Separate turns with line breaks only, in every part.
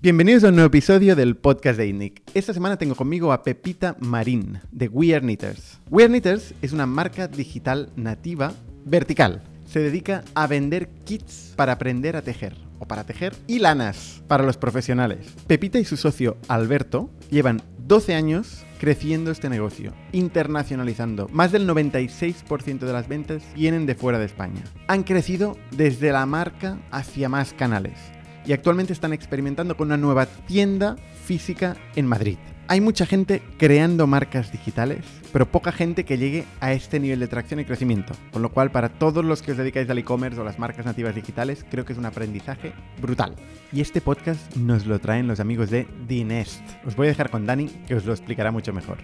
Bienvenidos a un nuevo episodio del podcast de INNIC. Esta semana tengo conmigo a Pepita Marín, de We Are Knitters. We Are Knitters es una marca digital nativa vertical. Se dedica a vender kits para aprender a tejer, o para tejer, y lanas para los profesionales. Pepita y su socio Alberto llevan 12 años creciendo este negocio, internacionalizando. Más del 96% de las ventas vienen de fuera de España. Han crecido desde la marca hacia más canales y actualmente están experimentando con una nueva tienda física en Madrid. Hay mucha gente creando marcas digitales, pero poca gente que llegue a este nivel de tracción y crecimiento. Con lo cual, para todos los que os dedicáis al e-commerce o las marcas nativas digitales, creo que es un aprendizaje brutal. Y este podcast nos lo traen los amigos de Dinest. Os voy a dejar con Dani, que os lo explicará mucho mejor.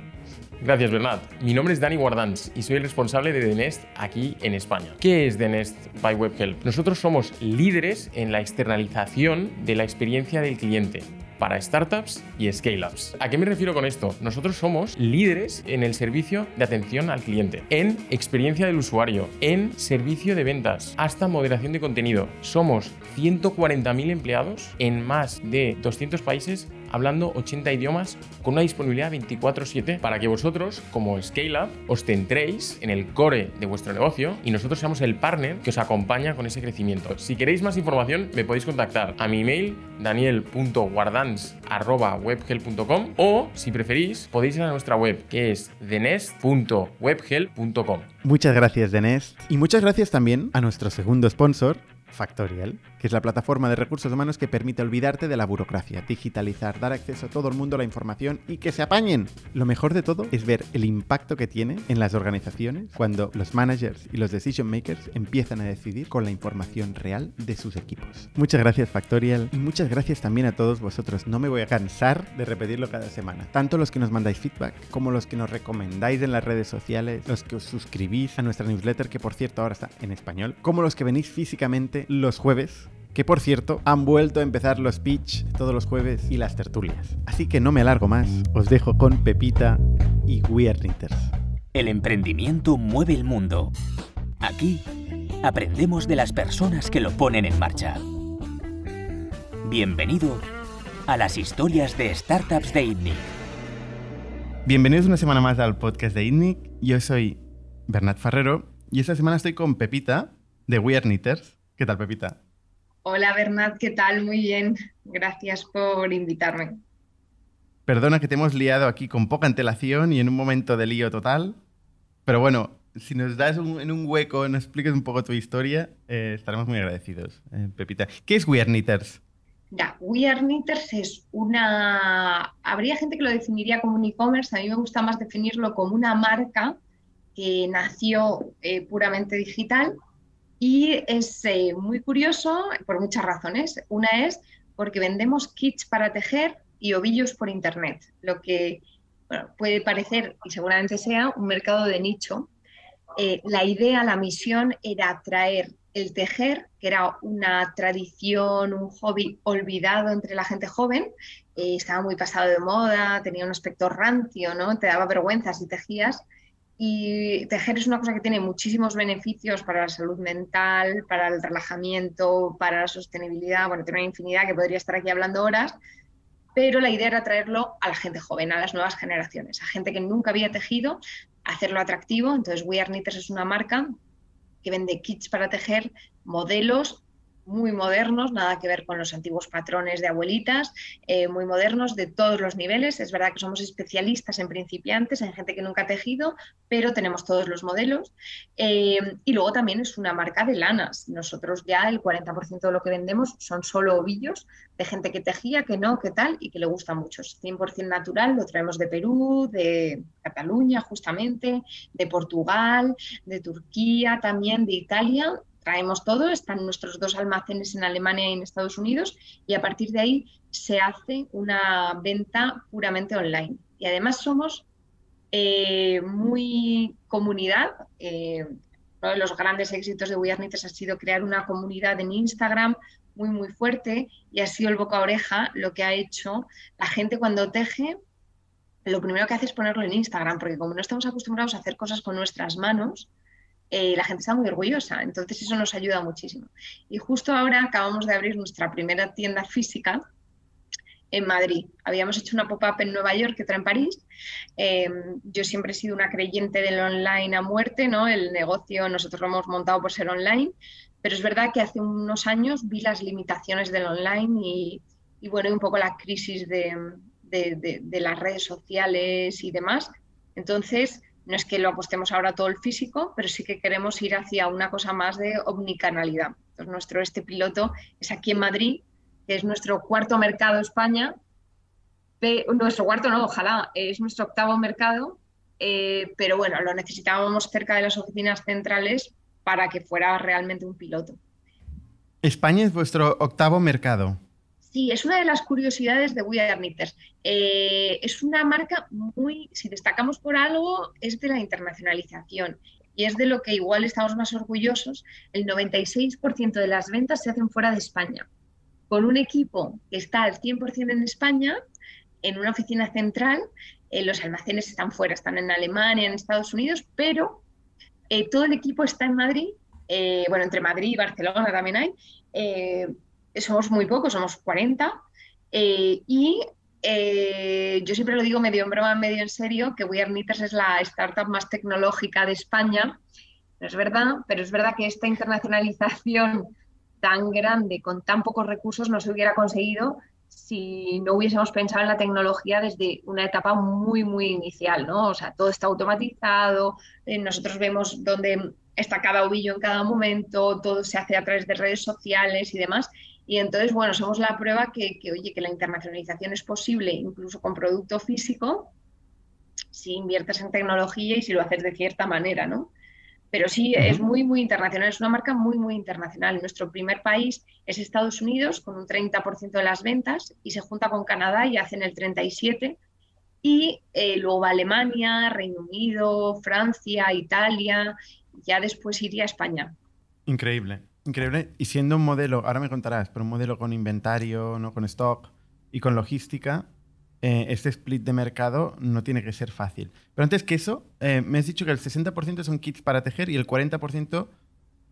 Gracias, Bernat. Mi nombre es Dani Guardans y soy el responsable de Denest aquí en España. ¿Qué es Denest by WebHelp? Nosotros somos líderes en la externalización de la experiencia del cliente para startups y scale-ups. ¿A qué me refiero con esto? Nosotros somos líderes en el servicio de atención al cliente, en experiencia del usuario, en servicio de ventas, hasta moderación de contenido. Somos 140.000 empleados en más de 200 países hablando 80 idiomas con una disponibilidad 24/7 para que vosotros, como Scale Up, os centréis en el core de vuestro negocio y nosotros seamos el partner que os acompaña con ese crecimiento. Si queréis más información, me podéis contactar a mi email daniel.guardans.webhelp.com o, si preferís, podéis ir a nuestra web que es denest.webhelp.com.
Muchas gracias, Denest. Y muchas gracias también a nuestro segundo sponsor, Factorial, que es la plataforma de recursos humanos que permite olvidarte de la burocracia, digitalizar, dar acceso a todo el mundo a la información y que se apañen. Lo mejor de todo es ver el impacto que tiene en las organizaciones cuando los managers y los decision makers empiezan a decidir con la información real de sus equipos. Muchas gracias Factorial y muchas gracias también a todos vosotros. No me voy a cansar de repetirlo cada semana. Tanto los que nos mandáis feedback como los que nos recomendáis en las redes sociales, los que os suscribís a nuestra newsletter que por cierto ahora está en español, como los que venís físicamente los jueves, que por cierto han vuelto a empezar los pitch todos los jueves y las tertulias. Así que no me alargo más, os dejo con Pepita y Weird Knitters.
El emprendimiento mueve el mundo. Aquí aprendemos de las personas que lo ponen en marcha. Bienvenido a las historias de startups de ITNIC.
Bienvenidos una semana más al podcast de ITNIC. Yo soy Bernat Ferrero y esta semana estoy con Pepita de Weird Knitters. ¿Qué tal, Pepita?
Hola, Bernat, ¿qué tal? Muy bien. Gracias por invitarme.
Perdona que te hemos liado aquí con poca antelación y en un momento de lío total. Pero bueno, si nos das en un hueco, nos expliques un poco tu historia, eh, estaremos muy agradecidos, eh, Pepita. ¿Qué es We Are Knitters?
Ya, We Are Knitters es una... Habría gente que lo definiría como un e-commerce, a mí me gusta más definirlo como una marca que nació eh, puramente digital y es eh, muy curioso por muchas razones. Una es porque vendemos kits para tejer y ovillos por Internet, lo que puede parecer, y seguramente sea, un mercado de nicho. Eh, la idea, la misión era traer el tejer, que era una tradición, un hobby olvidado entre la gente joven, eh, estaba muy pasado de moda, tenía un aspecto rancio, ¿no? Te daba vergüenza si tejías, y tejer es una cosa que tiene muchísimos beneficios para la salud mental, para el relajamiento, para la sostenibilidad. Bueno, tiene una infinidad que podría estar aquí hablando horas, pero la idea era traerlo a la gente joven, a las nuevas generaciones, a gente que nunca había tejido, hacerlo atractivo. Entonces, We Are Knitters es una marca que vende kits para tejer, modelos muy modernos, nada que ver con los antiguos patrones de abuelitas, eh, muy modernos de todos los niveles. Es verdad que somos especialistas en principiantes, en gente que nunca ha tejido, pero tenemos todos los modelos. Eh, y luego también es una marca de lanas. Nosotros ya el 40% de lo que vendemos son solo ovillos de gente que tejía, que no, que tal, y que le gusta mucho. Es 100% natural, lo traemos de Perú, de Cataluña justamente, de Portugal, de Turquía también, de Italia traemos todo, están nuestros dos almacenes en Alemania y en Estados Unidos y a partir de ahí se hace una venta puramente online. Y además somos eh, muy comunidad. Eh, uno de los grandes éxitos de We Are ha sido crear una comunidad en Instagram muy, muy fuerte y ha sido el boca a oreja lo que ha hecho la gente cuando teje. Lo primero que hace es ponerlo en Instagram, porque como no estamos acostumbrados a hacer cosas con nuestras manos, eh, la gente está muy orgullosa. Entonces eso nos ayuda muchísimo. Y justo ahora acabamos de abrir nuestra primera tienda física en Madrid. Habíamos hecho una pop-up en Nueva York, otra en París. Eh, yo siempre he sido una creyente del online a muerte, ¿no? El negocio nosotros lo hemos montado por ser online, pero es verdad que hace unos años vi las limitaciones del online y, y bueno, un poco la crisis de, de, las redes sociales y demás. Entonces, no es que lo apostemos ahora todo el físico, pero sí que queremos ir hacia una cosa más de omnicanalidad. Entonces, nuestro este piloto es aquí en Madrid, que es nuestro cuarto mercado España. nuestro cuarto no, ojalá, es nuestro octavo mercado, eh, pero bueno, lo necesitábamos cerca de las oficinas centrales para que fuera realmente un piloto.
España es vuestro octavo mercado.
Sí, es una de las curiosidades de We Are. Eh, es una marca muy, si destacamos por algo, es de la internacionalización y es de lo que igual estamos más orgullosos. El 96% de las ventas se hacen fuera de España, con un equipo que está al 100% en España, en una oficina central. Eh, los almacenes están fuera, están en Alemania, en Estados Unidos, pero eh, todo el equipo está en Madrid. bueno, entre Madrid y Barcelona también hay somos muy pocos, somos 40, eh, y eh, yo siempre lo digo medio en broma, medio en serio, que We Are Knitters es la startup más tecnológica de España. No es verdad, pero es verdad que esta internacionalización tan grande, con tan pocos recursos, no se hubiera conseguido si no hubiésemos pensado en la tecnología desde una etapa muy, muy inicial, ¿no? O sea, todo está automatizado, eh, nosotros vemos dónde está cada ovillo en cada momento, todo se hace a través de redes sociales y demás, y entonces, bueno, somos la prueba que, oye, que la internacionalización es posible incluso con producto físico si inviertes en tecnología y si lo haces de cierta manera, ¿no? Pero sí, es muy, muy internacional, es una marca muy, muy internacional. Nuestro primer país es Estados Unidos, con un 30% de las ventas, y se junta con Canadá y hacen el 37%. Y eh, luego va Alemania, Reino Unido, Francia, Italia, ya después iría a España.
Increíble. Increíble. Y siendo un modelo, ahora me contarás, pero un modelo con inventario, no con stock y con logística, eh, este split de mercado no tiene que ser fácil. Pero antes que eso, eh, me has dicho que el 60% son kits para tejer y el 40%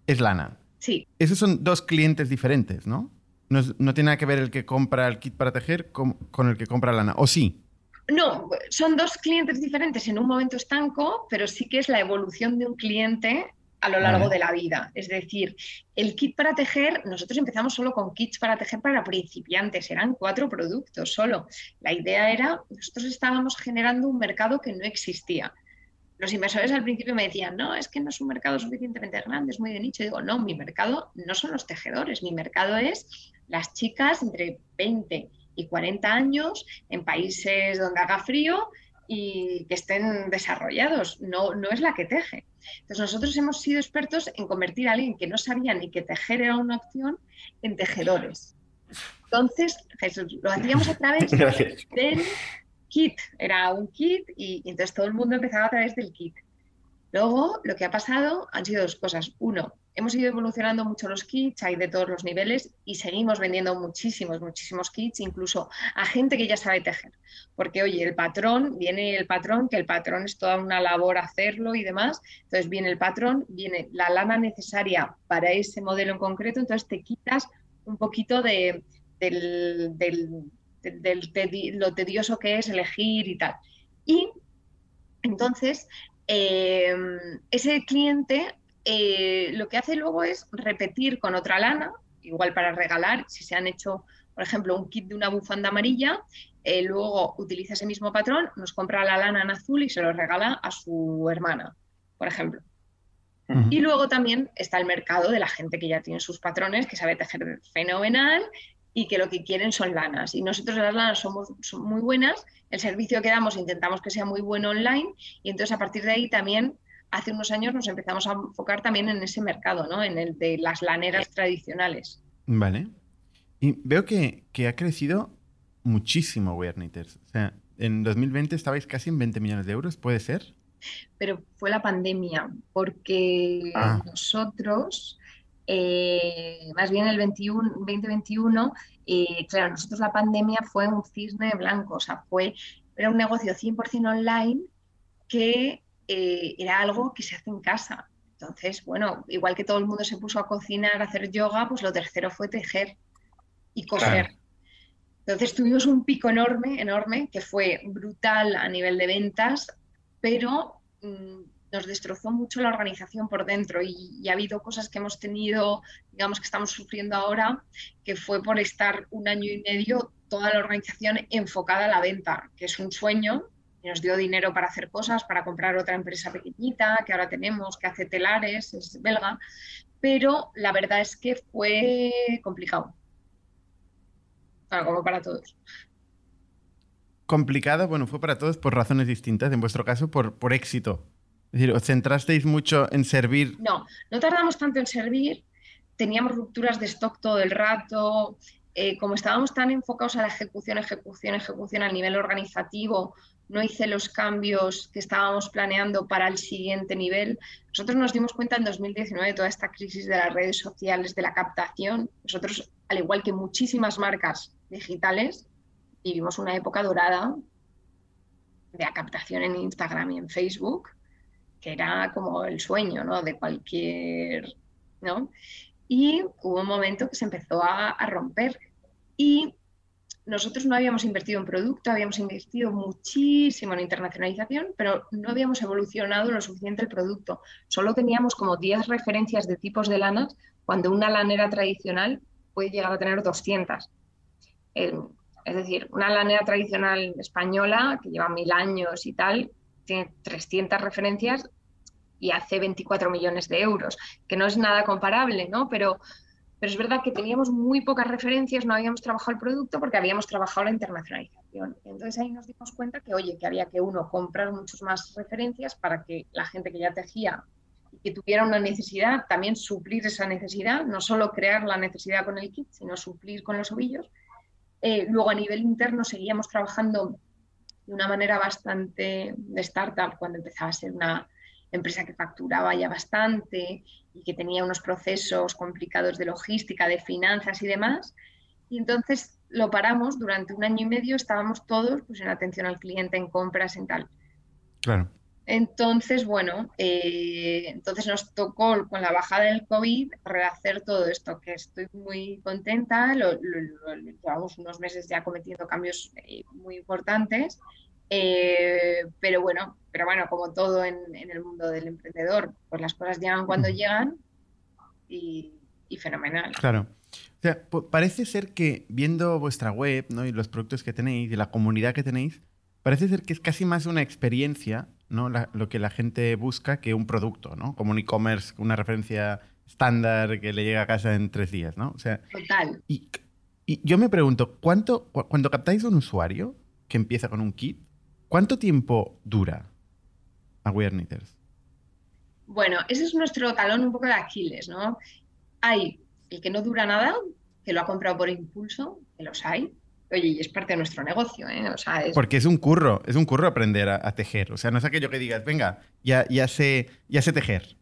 es lana.
Sí.
Esos son dos clientes diferentes, ¿no? No, tiene nada que ver el que compra el kit para tejer con, con el que compra lana, ¿o sí?
No, son dos clientes diferentes en un momento estanco, pero sí que es la evolución de un cliente a lo largo de la vida. Es decir, el kit para tejer, nosotros empezamos solo con kits para tejer para principiantes, eran cuatro productos solo. La idea era, nosotros estábamos generando un mercado que no existía. Los inversores al principio me decían, no, es que no es un mercado suficientemente grande, es muy de nicho. digo, no, mi mercado no son los tejedores, mi mercado es las chicas entre 20 y 40 años en países donde haga frío y que estén desarrollados, no, no es la que teje. Entonces nosotros hemos sido expertos en convertir a alguien que no sabía ni que tejer era una opción en tejedores. Entonces, Jesús, lo hacíamos a través del kit, era un kit y, y entonces todo el mundo empezaba a través del kit. Luego, lo que ha pasado han sido dos cosas. Uno, hemos ido evolucionando mucho los kits, hay de todos los niveles y seguimos vendiendo muchísimos, muchísimos kits, incluso a gente que ya sabe tejer. Porque, oye, el patrón, viene el patrón, que el patrón es toda una labor hacerlo y demás. Entonces, viene el patrón, viene la lana necesaria para ese modelo en concreto, entonces te quitas un poquito de, del, lo tedioso que es elegir y tal. Y entonces, eh, ese cliente eh, lo que hace luego es repetir con otra lana, igual para regalar, si se han hecho, por ejemplo, un kit de una bufanda amarilla, eh, luego utiliza ese mismo patrón, nos compra la lana en azul y se lo regala a su hermana, por ejemplo. Y luego también está el mercado de la gente que ya tiene sus patrones, que sabe tejer fenomenal y que lo que quieren son lanas. Y nosotros las lanas somos son muy buenas, el servicio que damos intentamos que sea muy bueno online y entonces a partir de ahí también hace unos años nos empezamos a enfocar también en ese mercado, ¿no? En el de las laneras tradicionales.
Vale. Y veo que, ha crecido muchísimo Wear O sea, en 2020 estabais casi en 20 millones de euros, ¿puede ser?
Pero fue la pandemia, porque ah. nosotros, eh, más bien el 21, 2021, eh, claro, nosotros la pandemia fue un cisne blanco, o sea, fue, era un negocio 100% online que eh, era algo que se hace en casa. Entonces, bueno, igual que todo el mundo se puso a cocinar, a hacer yoga, pues lo tercero fue tejer y coser. Entonces tuvimos un pico enorme, enorme, que fue brutal a nivel de ventas, pero mm, nos destrozó mucho la organización por dentro y, ha habido cosas que hemos tenido, digamos que estamos sufriendo ahora, que fue por estar un año y medio toda la organización enfocada a la venta, que es un sueño, y nos dio dinero para hacer cosas, para comprar otra empresa pequeñita que ahora tenemos, que hace telares, es belga, pero la verdad es que fue complicado, como para todos
complicado, bueno, fue para todos por razones distintas, en vuestro caso por, por éxito. Es decir, ¿os centrasteis mucho en servir?
No, no tardamos tanto en servir, teníamos rupturas de stock todo el rato, eh, como estábamos tan enfocados a la ejecución, ejecución, ejecución a nivel organizativo, no hice los cambios que estábamos planeando para el siguiente nivel. Nosotros nos dimos cuenta en 2019 de toda esta crisis de las redes sociales, de la captación. Nosotros, al igual que muchísimas marcas digitales, vivimos una época dorada de la captación en Instagram y en Facebook que era como el sueño, ¿no? De cualquier, ¿no? Y hubo un momento que se empezó a, romper y nosotros no habíamos invertido en producto, habíamos invertido muchísimo en internacionalización, pero no habíamos evolucionado lo suficiente el producto. Solo teníamos como 10 referencias de tipos de lanas, cuando una lanera tradicional puede llegar a tener 200. es decir, una lanera tradicional española, que lleva mil años y tal, tiene 300 referencias y hace 24 millones de euros, que no es nada comparable, ¿no? Pero, pero es verdad que teníamos muy pocas referencias, no habíamos trabajado el producto porque habíamos trabajado la internacionalización. Entonces ahí nos dimos cuenta que, oye, que había que uno comprar muchas más referencias para que la gente que ya tejía y que tuviera una necesidad, también suplir esa necesidad, no solo crear la necesidad con el kit, sino suplir con los ovillos. Eh, luego a nivel interno seguíamos trabajando de una manera bastante de startup cuando empezaba a ser una empresa que facturaba ya bastante y que tenía unos procesos complicados de logística, de finanzas y demás. Y entonces lo paramos durante un año y medio, estábamos todos pues, en atención al cliente, en compras, en tal.
Claro.
Entonces, bueno, eh, entonces nos tocó con la bajada del COVID rehacer todo esto, que estoy muy contenta, lo, llevamos unos meses ya cometiendo cambios eh, muy importantes, eh, pero bueno, pero bueno, como todo en, el mundo del emprendedor, pues las cosas llegan cuando llegan y, fenomenal.
Claro. O sea, parece ser que viendo vuestra web ¿no? y los productos que tenéis y la comunidad que tenéis, parece ser que es casi más una experiencia ¿no? lo que la gente busca que un producto, ¿no? Como un e-commerce, una referencia estándar que le llega a casa en tres días, ¿no?
O sea, Total.
Y, yo me pregunto, ¿cuánto, cuando captáis un usuario que empieza con un kit, ¿cuánto tiempo dura a Weird
Bueno, ese es nuestro talón un poco de Aquiles, ¿no? Hay el que no dura nada, que lo ha comprado por impulso, que los hay, oye, y es parte de nuestro negocio, ¿eh? O sea, es...
Porque es un curro, es un curro aprender a, tejer. O sea, no es aquello que digas, venga, ya, ya, sé, ya sé tejer.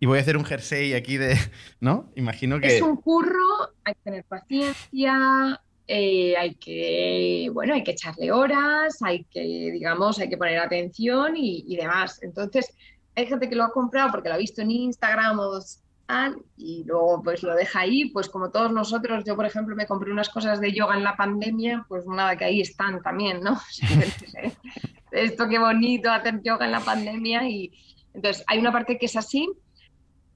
Y voy a hacer un jersey aquí de. ¿No? Imagino que.
Es un curro, hay que tener paciencia, eh, hay que. Bueno, hay que echarle horas, hay que, digamos, hay que poner atención y, y demás. Entonces, hay gente que lo ha comprado porque lo ha visto en Instagram o y luego pues lo deja ahí, pues como todos nosotros, yo por ejemplo me compré unas cosas de yoga en la pandemia, pues nada, que ahí están también, ¿no? Esto qué bonito hacer yoga en la pandemia y entonces hay una parte que es así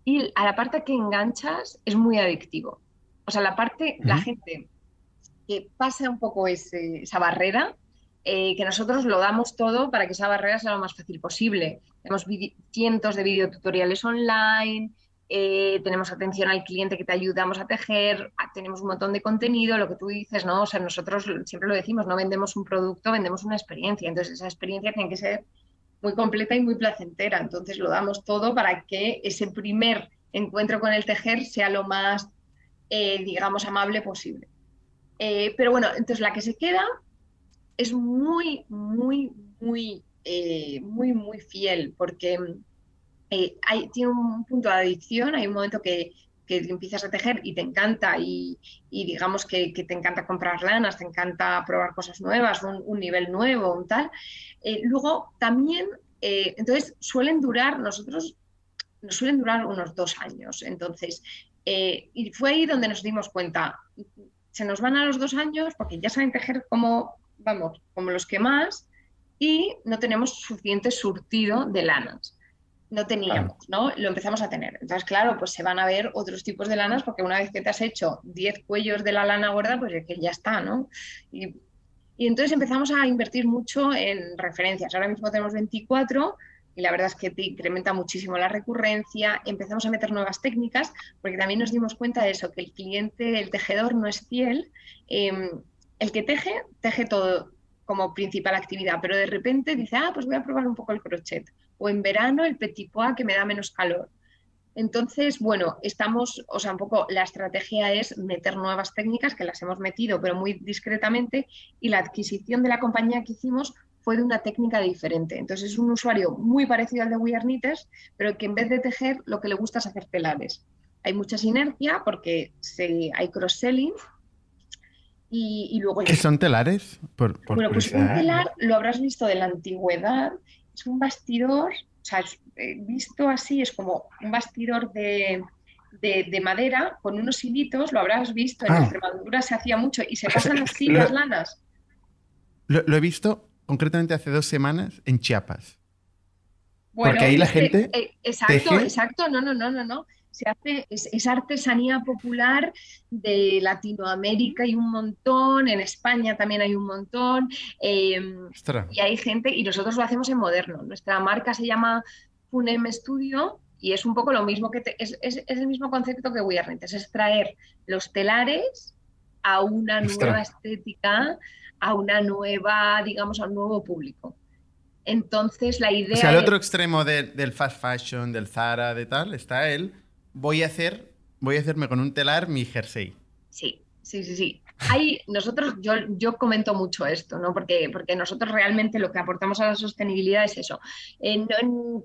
y a la parte que enganchas es muy adictivo. O sea, la parte, la gente que pasa un poco esa barrera, eh, que nosotros lo damos todo para que esa barrera sea lo más fácil posible. Tenemos cientos de videotutoriales online, eh, tenemos atención al cliente que te ayudamos a tejer, tenemos un montón de contenido, lo que tú dices, ¿no? O sea, nosotros siempre lo decimos, no vendemos un producto, vendemos una experiencia. Entonces, esa experiencia tiene que ser muy completa y muy placentera. Entonces, lo damos todo para que ese primer encuentro con el tejer sea lo más, eh, digamos, amable posible. Eh, pero bueno, entonces la que se queda es muy, muy, muy, muy, muy fiel, porque eh, tiene un punto de adicción, hay un momento que, empiezas a tejer y te encanta y, digamos que, te encanta comprar lanas, te encanta probar cosas nuevas, un, nivel nuevo, un tal. Eh, luego también, eh, entonces suelen durar, nosotros nos suelen durar unos dos años, entonces, y fue ahí donde nos dimos cuenta, se nos van a los dos años porque ya saben tejer como, vamos, como los que más y no tenemos suficiente surtido de lanas. No teníamos, ¿no? Lo empezamos a tener. Entonces, claro, pues se van a ver otros tipos de lanas porque una vez que te has hecho 10 cuellos de la lana gorda, pues es que ya está, ¿no? Y, y entonces empezamos a invertir mucho en referencias. Ahora mismo tenemos 24 y la verdad es que te incrementa muchísimo la recurrencia, empezamos a meter nuevas técnicas, porque también nos dimos cuenta de eso, que el cliente, el tejedor no es fiel. Em, el que teje, teje todo como principal actividad, pero de repente dice, ah, pues voy a probar un poco el crochet, o en verano el petit pois que me da menos calor. Entonces, bueno, estamos, o sea, un poco la estrategia es meter nuevas técnicas que las hemos metido, pero muy discretamente, y la adquisición de la compañía que hicimos fue de una técnica diferente. Entonces es un usuario muy parecido al de Knitters, pero que en vez de tejer lo que le gusta es hacer telares. Hay mucha sinergia porque se, hay cross-selling y, luego...
¿Qué son telares?
bueno, pues un telar lo habrás visto de la antigüedad, es un bastidor, o sea, eh, visto así es como un bastidor de, de, madera con unos hilitos, lo habrás visto, en ah. Extremadura se hacía mucho y se pasan así las lanas.
lo, he visto concretamente hace dos semanas en Chiapas. Porque ahí la gente.
Eh, exacto, exacto, no, no, no, no, no. Se hace, es, artesanía popular de Latinoamérica y un montón, en España también hay un montón. Em, y hay gente, y nosotros lo hacemos en moderno. Nuestra marca se llama Funem Studio y es un poco lo mismo que es, el mismo concepto que We es traer los telares a una nueva estética a una nueva, digamos, a un nuevo público. Entonces, la idea. O
sea, al otro extremo del fast fashion, del Zara, de tal, está él. Voy a hacer, voy a hacerme con un telar mi jersey.
Sí, sí, sí, sí. Hay, nosotros, yo, yo comento mucho esto, ¿no? Porque, porque nosotros realmente lo que aportamos a la sostenibilidad es eso.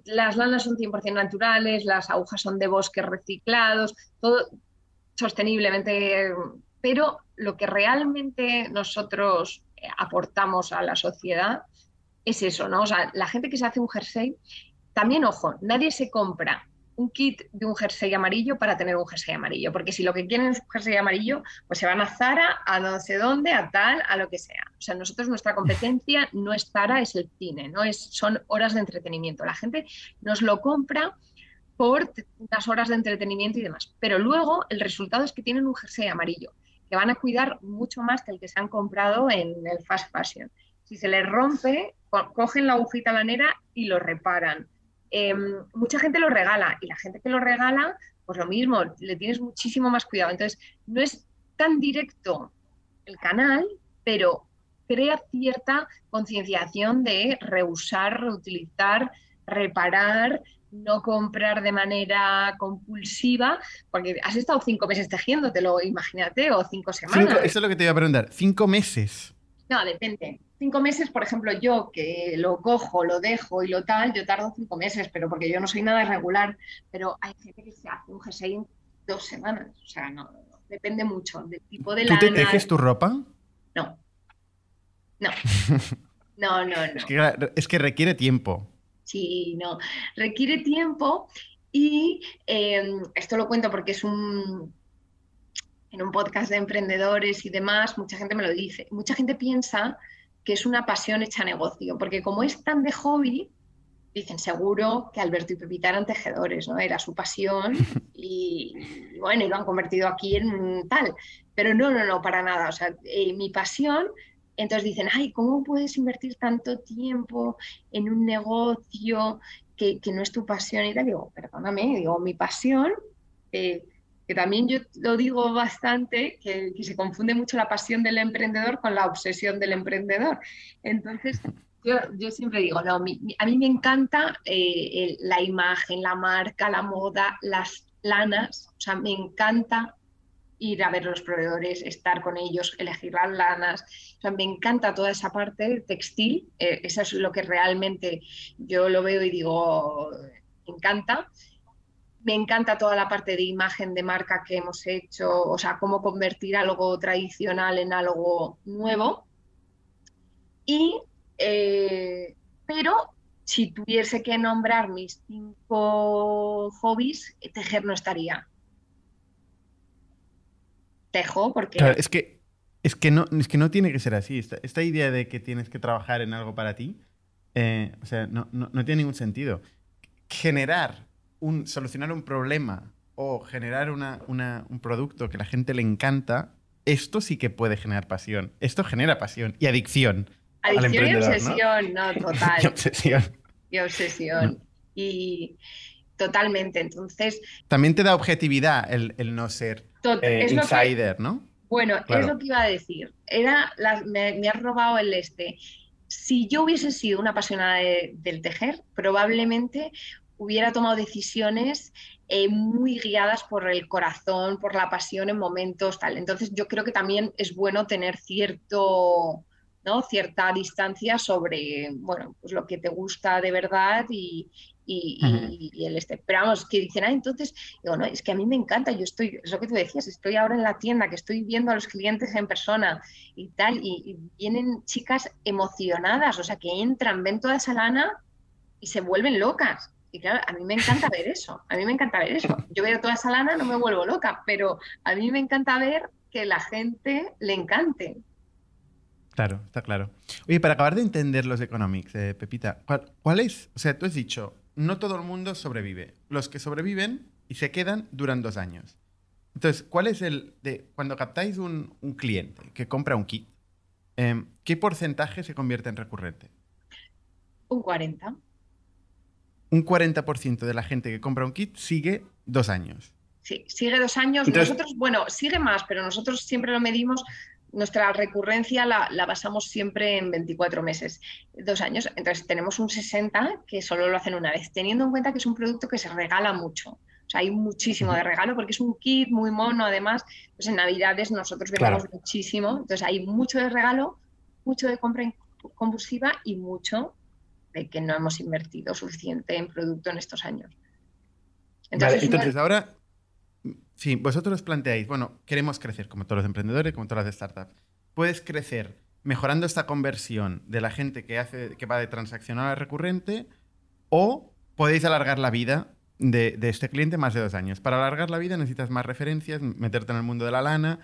las lanas son 100% naturales, las agujas son de bosques reciclados, todo sosteniblemente pero lo que realmente nosotros eh, aportamos a la sociedad es eso, ¿no? O sea, la gente que se hace un jersey, también, ojo, nadie se compra un kit de un jersey amarillo para tener un jersey amarillo, porque si lo que quieren es un jersey amarillo, pues se van a Zara, a no sé dónde, a tal, a lo que sea. O sea, nosotros nuestra competencia no es Zara, es el cine, ¿no? Es, son horas de entretenimiento. La gente nos lo compra por unas horas de entretenimiento y demás, pero luego el resultado es que tienen un jersey amarillo que van a cuidar mucho más que el que se han comprado en el fast fashion. Si se les rompe, cogen la agujita lanera y lo reparan. Em, mucha gente lo regala y la gente que lo regala, pues lo mismo, le tienes muchísimo más cuidado. Entonces, no es tan directo el canal, pero crea cierta concienciación de reusar, reutilizar, reparar, no comprar de manera compulsiva, porque has estado cinco meses tejiéndotelo, imagínate, o cinco semanas.
eso es lo que te iba a preguntar, cinco meses.
No, depende. Cinco meses, por ejemplo, yo que lo cojo, lo dejo y lo tal, yo tardo cinco meses, pero porque yo no soy nada irregular, pero hay gente que se hace un jersey en dos semanas, o sea, no, depende mucho del tipo de
¿Tú te tejes tu ropa?
No. No. No, no,
no. es que requiere tiempo.
Sí, no, requiere tiempo y em, esto lo cuento porque es un, en un podcast de emprendedores y demás, mucha gente me lo dice, mucha gente piensa que es una pasión hecha negocio, porque como es tan de hobby, dicen seguro que Alberto y Pepita eran tejedores, ¿no? Era su pasión y, bueno, y lo han convertido aquí en tal. Pero no, no, no, para nada. O sea, eh, mi pasión entonces dicen, ay, ¿cómo puedes invertir tanto tiempo en un negocio que, no es tu pasión? Y tal, digo, perdóname, digo, mi pasión, eh, que también yo lo digo bastante, que, se confunde mucho la pasión del emprendedor con la obsesión del emprendedor. Entonces, yo, siempre digo, no, a mí me encanta eh, la imagen, la marca, la moda, las lanas, o sea, me encanta ir a ver los proveedores, estar con ellos, elegir las lanas. O sea, me encanta toda esa parte textil, eh, eso es lo que realmente yo lo veo y digo, me encanta. Me encanta toda la parte de imagen de marca que hemos hecho, o sea, cómo convertir algo tradicional en algo nuevo. Y, eh, pero si tuviese que nombrar mis cinco hobbies, tejer no estaría tejo, porque...
es que Es que no, es que no tiene que ser así. Esta, idea de que tienes que trabajar en algo para ti, eh, o sea, no, no, no, tiene ningún sentido. Generar un, solucionar un problema o generar una, una, un producto que a la gente le encanta, esto sí que puede generar pasión. Esto genera pasión y adicción.
Adicción y obsesión, ¿no? total.
y obsesión.
Y obsesión. Y totalmente. Entonces.
También te da objetividad el, el no ser eh, insider, ¿no?
Bueno, es lo que iba a decir. Era me, me, has robado el este. Si yo hubiese sido una apasionada del tejer, probablemente hubiera tomado decisiones eh, muy guiadas por el corazón, por la pasión en momentos tal. Entonces yo creo que también es bueno tener cierto, ¿no? cierta distancia sobre bueno, pues lo que te gusta de verdad y, y, el este. Pero vamos, que dicen, ah, entonces, digo, no, es que a mí me encanta, yo estoy, es lo que tú decías, estoy ahora en la tienda, que estoy viendo a los clientes en persona y tal, y, vienen chicas emocionadas, o sea, que entran, ven toda esa lana y se vuelven locas. Y claro, a mí me encanta ver eso, a mí me encanta ver eso. Yo veo toda esa lana, no me vuelvo loca, pero a mí me encanta ver que la gente le encante.
Claro, está claro. Oye, para acabar de entender los economics, eh, Pepita, ¿cuál, ¿cuál, es? O sea, tú has dicho, no todo el mundo sobrevive. Los que sobreviven y se quedan duran dos años. Entonces, ¿cuál es el de cuando captáis un, cliente que compra un kit? Em, ¿Qué porcentaje se convierte en recurrente?
Un 40.
Un 40% de la gente que compra un kit sigue dos años.
Sí, sigue dos años. nosotros, bueno, sigue más, pero nosotros siempre lo medimos nuestra recurrencia la, basamos siempre en 24 meses, dos años. Entonces tenemos un 60 que solo lo hacen una vez, teniendo en cuenta que es un producto que se regala mucho. O sea, hay muchísimo de regalo porque es un kit muy mono, además. Pues en Navidades nosotros vendemos muchísimo. Entonces hay mucho de regalo, mucho de compra compulsiva y mucho de que no hemos invertido suficiente en producto en estos años.
Entonces, entonces ahora Sí, vosotros planteáis, bueno, queremos crecer, como todos los emprendedores, como todas las startups. Puedes crecer mejorando esta conversión de la gente que, hace, que va de transaccional a recurrente o podéis alargar la vida de, este cliente más de dos años. Para alargar la vida necesitas más referencias, meterte en el mundo de la lana,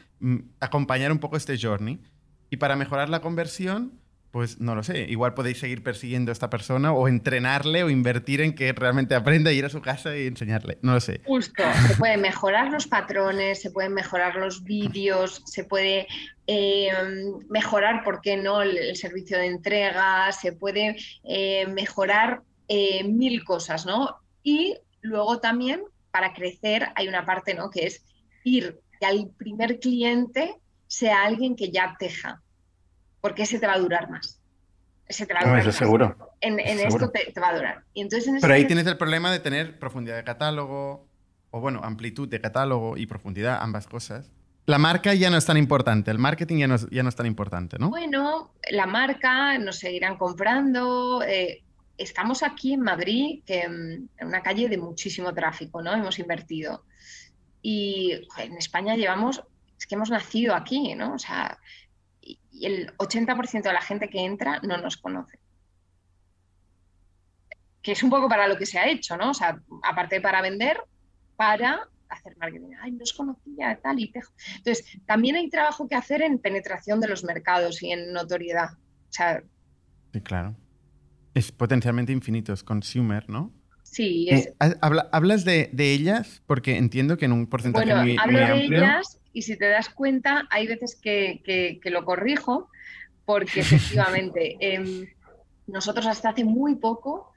acompañar un poco este journey. Y para mejorar la conversión, pues no lo sé, igual podéis seguir persiguiendo a esta persona o entrenarle o invertir en que realmente aprenda a ir a su casa y enseñarle, no lo sé.
Justo, se pueden mejorar los patrones, se pueden mejorar los vídeos, se puede eh, mejorar, ¿por qué no?, el, servicio de entrega, se puede eh, mejorar eh, mil cosas, ¿no? Y luego también, para crecer, hay una parte, ¿no?, que es ir al primer cliente sea alguien que ya teja porque ese te va a durar más. Ese te va a durar.
eso seguro.
En, esto te, va a durar. Y entonces,
Pero ahí tienes el problema de tener profundidad de catálogo, o bueno, amplitud de catálogo y profundidad, ambas cosas. La marca ya no es tan importante, el marketing ya no es, ya no es tan importante, ¿no?
Bueno, la marca nos seguirán comprando. Eh, estamos aquí en Madrid, que, mm, en una calle de muchísimo tráfico, ¿no? Hemos invertido. Y en España llevamos, es que hemos nacido aquí, ¿no? O sea, y el 80% de la gente que entra no nos conoce. Que es un poco para lo que se ha hecho, ¿no? O sea, aparte para vender, para hacer marketing. Ay, no os conocía, tal y tejo. Entonces, también hay trabajo que hacer en penetración de los mercados y en notoriedad. O sea,
sí, claro. Es potencialmente infinito, es consumer, ¿no?
Sí. Es...
Eh, ¿Hablas de, ellas? Porque entiendo que en un porcentaje
bueno,
muy,
hablo de ellas y si te das cuenta, hay veces que, lo corrijo, porque efectivamente em, nosotros hasta hace muy poco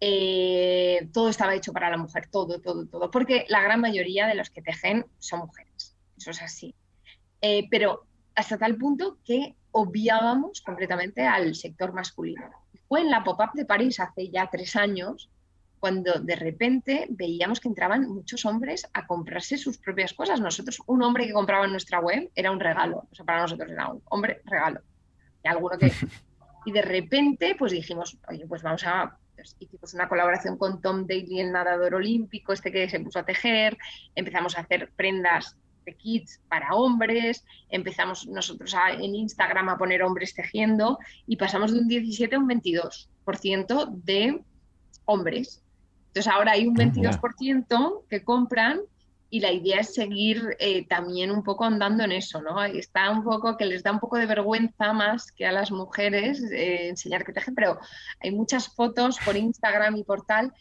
eh, todo estaba hecho para la mujer, todo, todo, todo, porque la gran mayoría de los que tejen son mujeres, eso es así. Eh, pero hasta tal punto que obviábamos completamente al sector masculino. Fue en la pop-up de París hace ya tres años cuando de repente veíamos que entraban muchos hombres a comprarse sus propias cosas. Nosotros, un hombre que compraba en nuestra web era un regalo, o sea, para nosotros era un hombre regalo. Y alguno que... Y de repente, pues dijimos, oye, pues vamos a... Pues hicimos una colaboración con Tom Daly, el nadador olímpico, este que se puso a tejer, empezamos a hacer prendas de kits para hombres, empezamos nosotros en Instagram a poner hombres tejiendo y pasamos de un 17 a un 22% de hombres entonces ahora hay un 22% que compran y la idea es seguir eh, también un poco andando en eso, ¿no? Está un poco que les da un poco de vergüenza más que a las mujeres eh, enseñar que tejen, pero hay muchas fotos por Instagram y por tal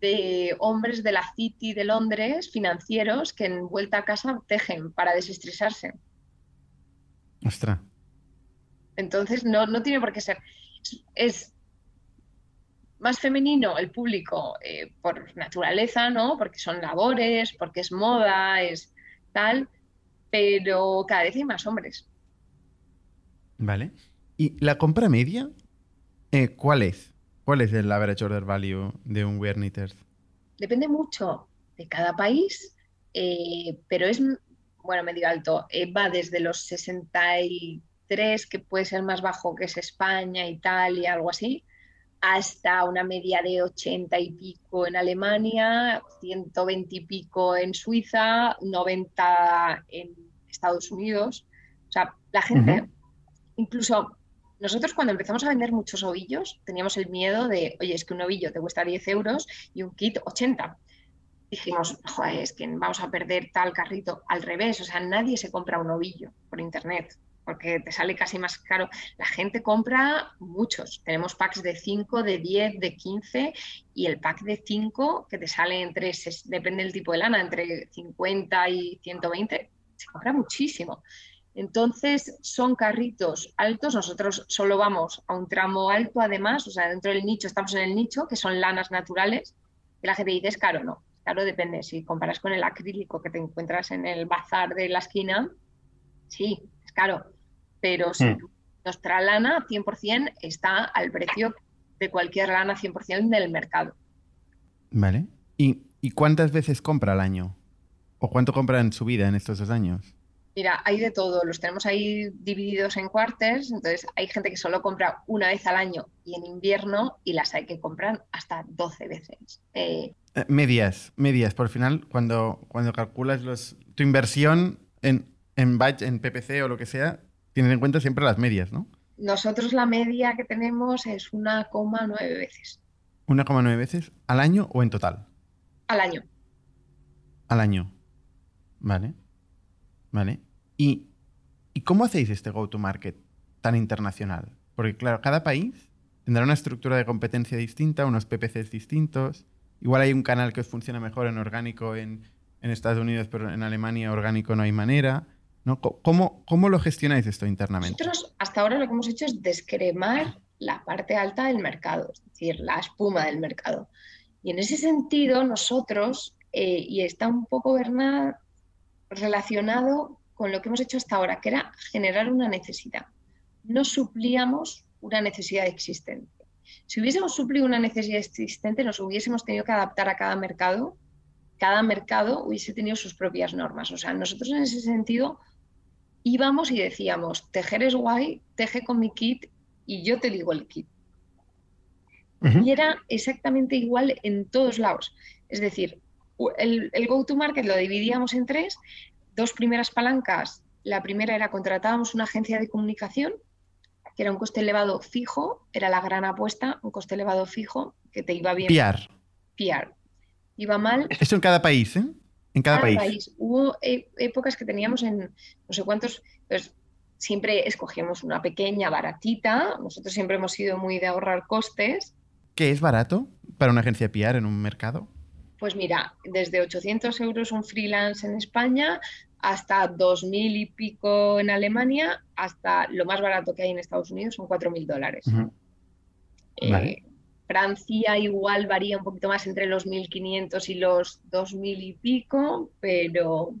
de hombres de la City de Londres, financieros, que en vuelta a casa tejen para desestresarse.
Ostras.
Entonces, no, no tiene por qué ser. Es, más femenino el público eh, por naturaleza, ¿no? Porque son labores, porque es moda, es tal, pero cada vez hay más hombres.
Vale. ¿Y la compra media? Eh, ¿Cuál es? ¿Cuál es el average order value de un wear?
Depende mucho de cada país, eh, pero es, bueno, medio alto. Va desde los 63, que puede ser más bajo que es España, Italia, algo así, hasta una media de 80 y pico en Alemania, 120 y pico en Suiza, 90 en Estados Unidos. O sea, la gente, incluso nosotros cuando empezamos a vender muchos ovillos teníamos el miedo de, oye, es que un ovillo te cuesta 10 euros y un kit 80. Dijimos, joder, es que vamos a perder tal carrito. Al revés, o sea, nadie se compra un ovillo por internet porque te sale casi más caro. La gente compra muchos. Tenemos packs de 5, de 10, de 15 y el pack de 5 que te sale entre, depende del tipo de lana, entre 50 y 120, se compra muchísimo. Entonces, son carritos altos, nosotros solo vamos a un tramo alto además, o sea, dentro del nicho, estamos en el nicho, que son lanas naturales, y la gente dice, es caro, no, caro depende, si comparas con el acrílico que te encuentras en el bazar de la esquina, sí, es caro, pero si hmm. nuestra lana 100% está al precio de cualquier lana 100% del mercado.
Vale, ¿Y, ¿y cuántas veces compra al año? ¿O cuánto compra en su vida en estos dos años?
Mira, hay de todo, los tenemos ahí divididos en cuartos, entonces hay gente que solo compra una vez al año y en invierno y las hay que compran hasta 12 veces.
Eh, eh, medias, medias, por final, cuando, cuando calculas los, tu inversión en, en batch, en PPC o lo que sea, tienes en cuenta siempre las medias, ¿no?
Nosotros la media que tenemos es 1,9 veces.
¿1,9 veces al año o en total?
Al año.
Al año. Vale. ¿Vale? ¿Y, cómo hacéis este go-to-market tan internacional? Porque, claro, cada país tendrá una estructura de competencia distinta, unos PPCs distintos. Igual hay un canal que os funciona mejor en orgánico en, Estados Unidos, pero en Alemania orgánico no hay manera. ¿Cómo, ¿Cómo lo gestionáis esto internamente?
Nosotros hasta ahora lo que hemos hecho es descremar la parte alta del mercado, es decir, la espuma del mercado. Y en ese sentido, nosotros, eh, y está un poco Bernard relacionado con lo que hemos hecho hasta ahora, que era generar una necesidad. No suplíamos una necesidad existente. Si hubiésemos suplido una necesidad existente, nos hubiésemos tenido que adaptar a cada mercado. Cada mercado hubiese tenido sus propias normas. O sea, nosotros en ese sentido íbamos y decíamos, tejer es guay, teje con mi kit y yo te digo el kit. Y era exactamente igual en todos lados. Es decir, el, go-to-market lo dividíamos en tres. Dos primeras palancas. La primera era contratábamos una agencia de comunicación, que era un coste elevado fijo, era la gran apuesta, un coste elevado fijo, que te iba bien.
Piar.
Piar. Iba mal.
Esto en cada país, ¿eh? En cada, país.
Hubo e, épocas que teníamos en no sé cuántos, pues siempre escogíamos una pequeña, baratita. Nosotros siempre hemos sido muy de ahorrar costes.
¿Qué es barato para una agencia PR en un mercado?
Pues mira, desde 800 euros un freelance en España hasta 2.000 y pico en Alemania, hasta lo más barato que hay en Estados Unidos son 4.000 dólares. Eh, Francia igual varía un poquito más entre los 1.500 y los 2.000 y pico, pero...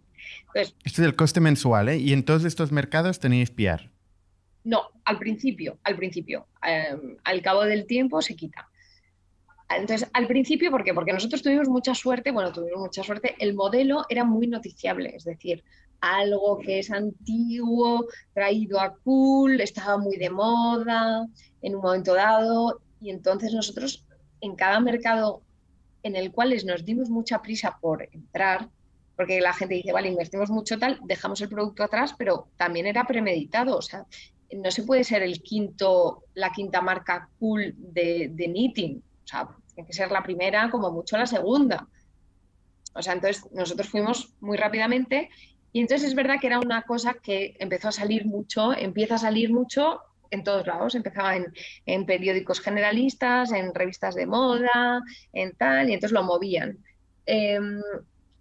Pues, Esto es el coste mensual, ¿eh? ¿Y en todos estos mercados tenéis PR?
No, al principio, al principio. Eh, al cabo del tiempo se quita. Entonces, al principio, ¿por qué? Porque nosotros tuvimos mucha suerte, bueno, tuvimos mucha suerte, el modelo era muy noticiable, es decir, algo que es antiguo, traído a cool, estaba muy de moda en un momento dado, y entonces nosotros en cada mercado en el cual nos dimos mucha prisa por entrar, porque la gente dice, vale, invertimos mucho tal, dejamos el producto atrás, pero también era premeditado, o sea, no se puede ser el quinto, la quinta marca cool de, de knitting, o sea, tiene que ser la primera, como mucho la segunda. O sea, entonces nosotros fuimos muy rápidamente y entonces es verdad que era una cosa que empezó a salir mucho, empieza a salir mucho en todos lados. Empezaba en, periódicos generalistas, en revistas de moda, en tal, y entonces lo movían. Em,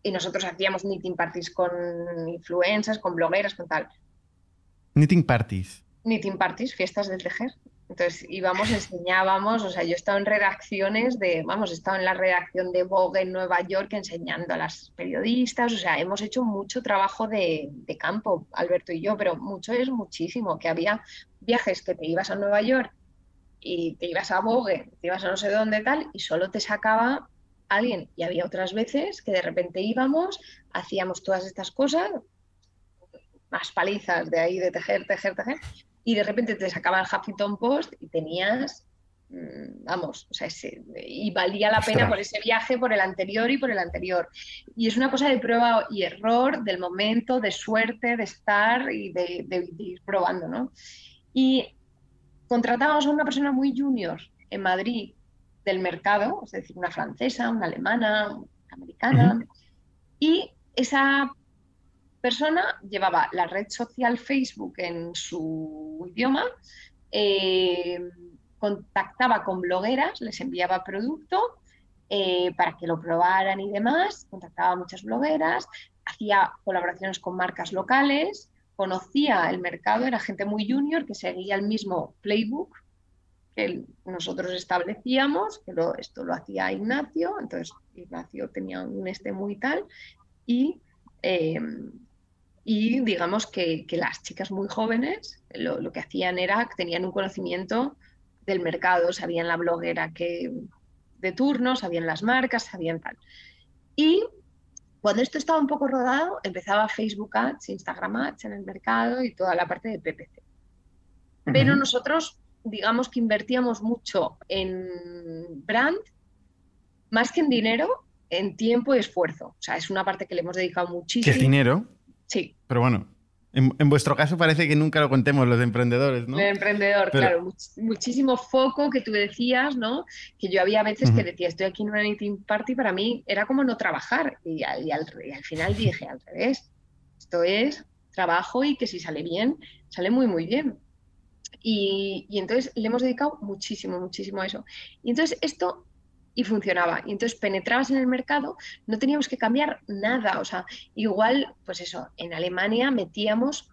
y nosotros hacíamos meeting parties con influencers, con blogueras, con tal.
Knitting parties.
Knitting parties, fiestas del tejer. Entonces íbamos, enseñábamos, o sea, yo he estado en redacciones de, vamos, he estado en la redacción de Vogue en Nueva York enseñando a las periodistas, o sea, hemos hecho mucho trabajo de, campo, Alberto y yo, pero mucho es muchísimo, que había viajes que te ibas a Nueva York y te ibas a Vogue, te ibas a no sé dónde tal, y solo te sacaba alguien. Y había otras veces que de repente íbamos, hacíamos todas estas cosas, más palizas de ahí de tejer, tejer, tejer, y de repente te sacaba el Huffington Post y tenías, mm, vamos, o sea, y valía la pena por ese viaje, por el anterior y por el anterior. Y es una cosa de prueba y error, del momento, de suerte, de estar y de, de ir probando, ¿no? Y contratábamos a una persona muy junior en Madrid del mercado, es decir, una francesa, una alemana, una americana, y esa persona llevaba la red social Facebook en su idioma, eh, contactaba con blogueras, les enviaba producto eh, para que lo probaran y demás, contactaba a muchas blogueras, hacía colaboraciones con marcas locales, conocía el mercado, era gente muy junior que seguía el mismo playbook que nosotros establecíamos, que esto lo hacía Ignacio, entonces Ignacio tenía un este muy tal, y, em, y digamos que, las chicas muy jóvenes lo, que hacían era que tenían un conocimiento del mercado, sabían la bloguera que de turno, sabían las marcas, sabían tal. Y cuando esto estaba un poco rodado, empezaba Facebook Ads, Instagram Ads en el mercado y toda la parte de PPC. Pero nosotros, digamos que invertíamos mucho en brand, más que en dinero, en tiempo y esfuerzo. O sea, es una parte que le hemos dedicado muchísimo.
¿Qué dinero?
Sí.
Pero bueno, en, vuestro caso parece que nunca lo contemos los emprendedores, ¿no?
El emprendedor, claro. muchísimo foco que tú decías, ¿no? Que yo había veces que decía, estoy aquí en una meeting party, para mí era como no trabajar. Y, al, final dije, al revés, esto es trabajo y que si sale bien, sale muy, muy bien. Y, y entonces le hemos dedicado muchísimo, muchísimo a eso. Y entonces esto y funcionaba. Y entonces penetrabas en el mercado, no teníamos que cambiar nada. O sea, igual, pues eso, en Alemania metíamos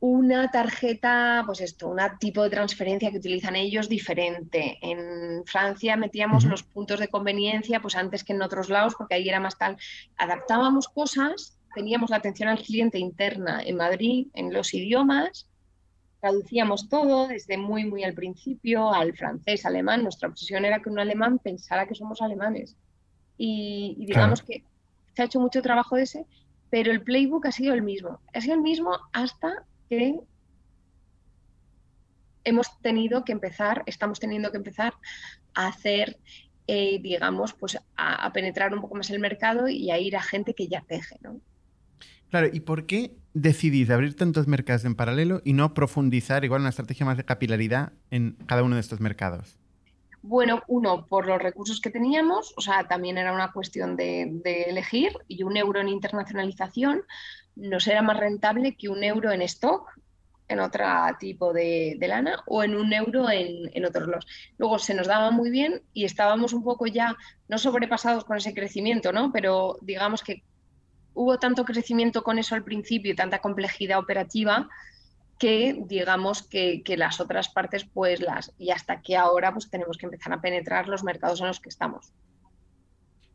una tarjeta, pues esto, un tipo de transferencia que utilizan ellos diferente. En Francia metíamos los puntos de conveniencia, pues antes que en otros lados, porque ahí era más tal. Adaptábamos cosas, teníamos la atención al cliente interna en Madrid, en los idiomas, traducíamos todo desde muy, muy al principio, al francés, alemán. Nuestra obsesión era que un alemán pensara que somos alemanes. Y, digamos que se ha hecho mucho trabajo de ese, pero el playbook ha sido el mismo. Ha sido el mismo hasta que hemos tenido que empezar, estamos teniendo que empezar a hacer, eh, digamos, pues a, a, penetrar un poco más el mercado y a ir a gente que ya teje, ¿no?
Claro, ¿y por qué decidís abrir tantos mercados en paralelo y no profundizar igual una estrategia más de capilaridad en cada uno de estos mercados?
Bueno, uno, por los recursos que teníamos, o sea, también era una cuestión de, elegir y un euro en internacionalización nos era más rentable que un euro en stock en otro tipo de, lana o en un euro en, en, otros los. Luego se nos daba muy bien y estábamos un poco ya, no sobrepasados con ese crecimiento, ¿no? Pero digamos que hubo tanto crecimiento con eso al principio y tanta complejidad operativa que digamos que, las otras partes pues las y hasta que ahora pues tenemos que empezar a penetrar los mercados en los que estamos.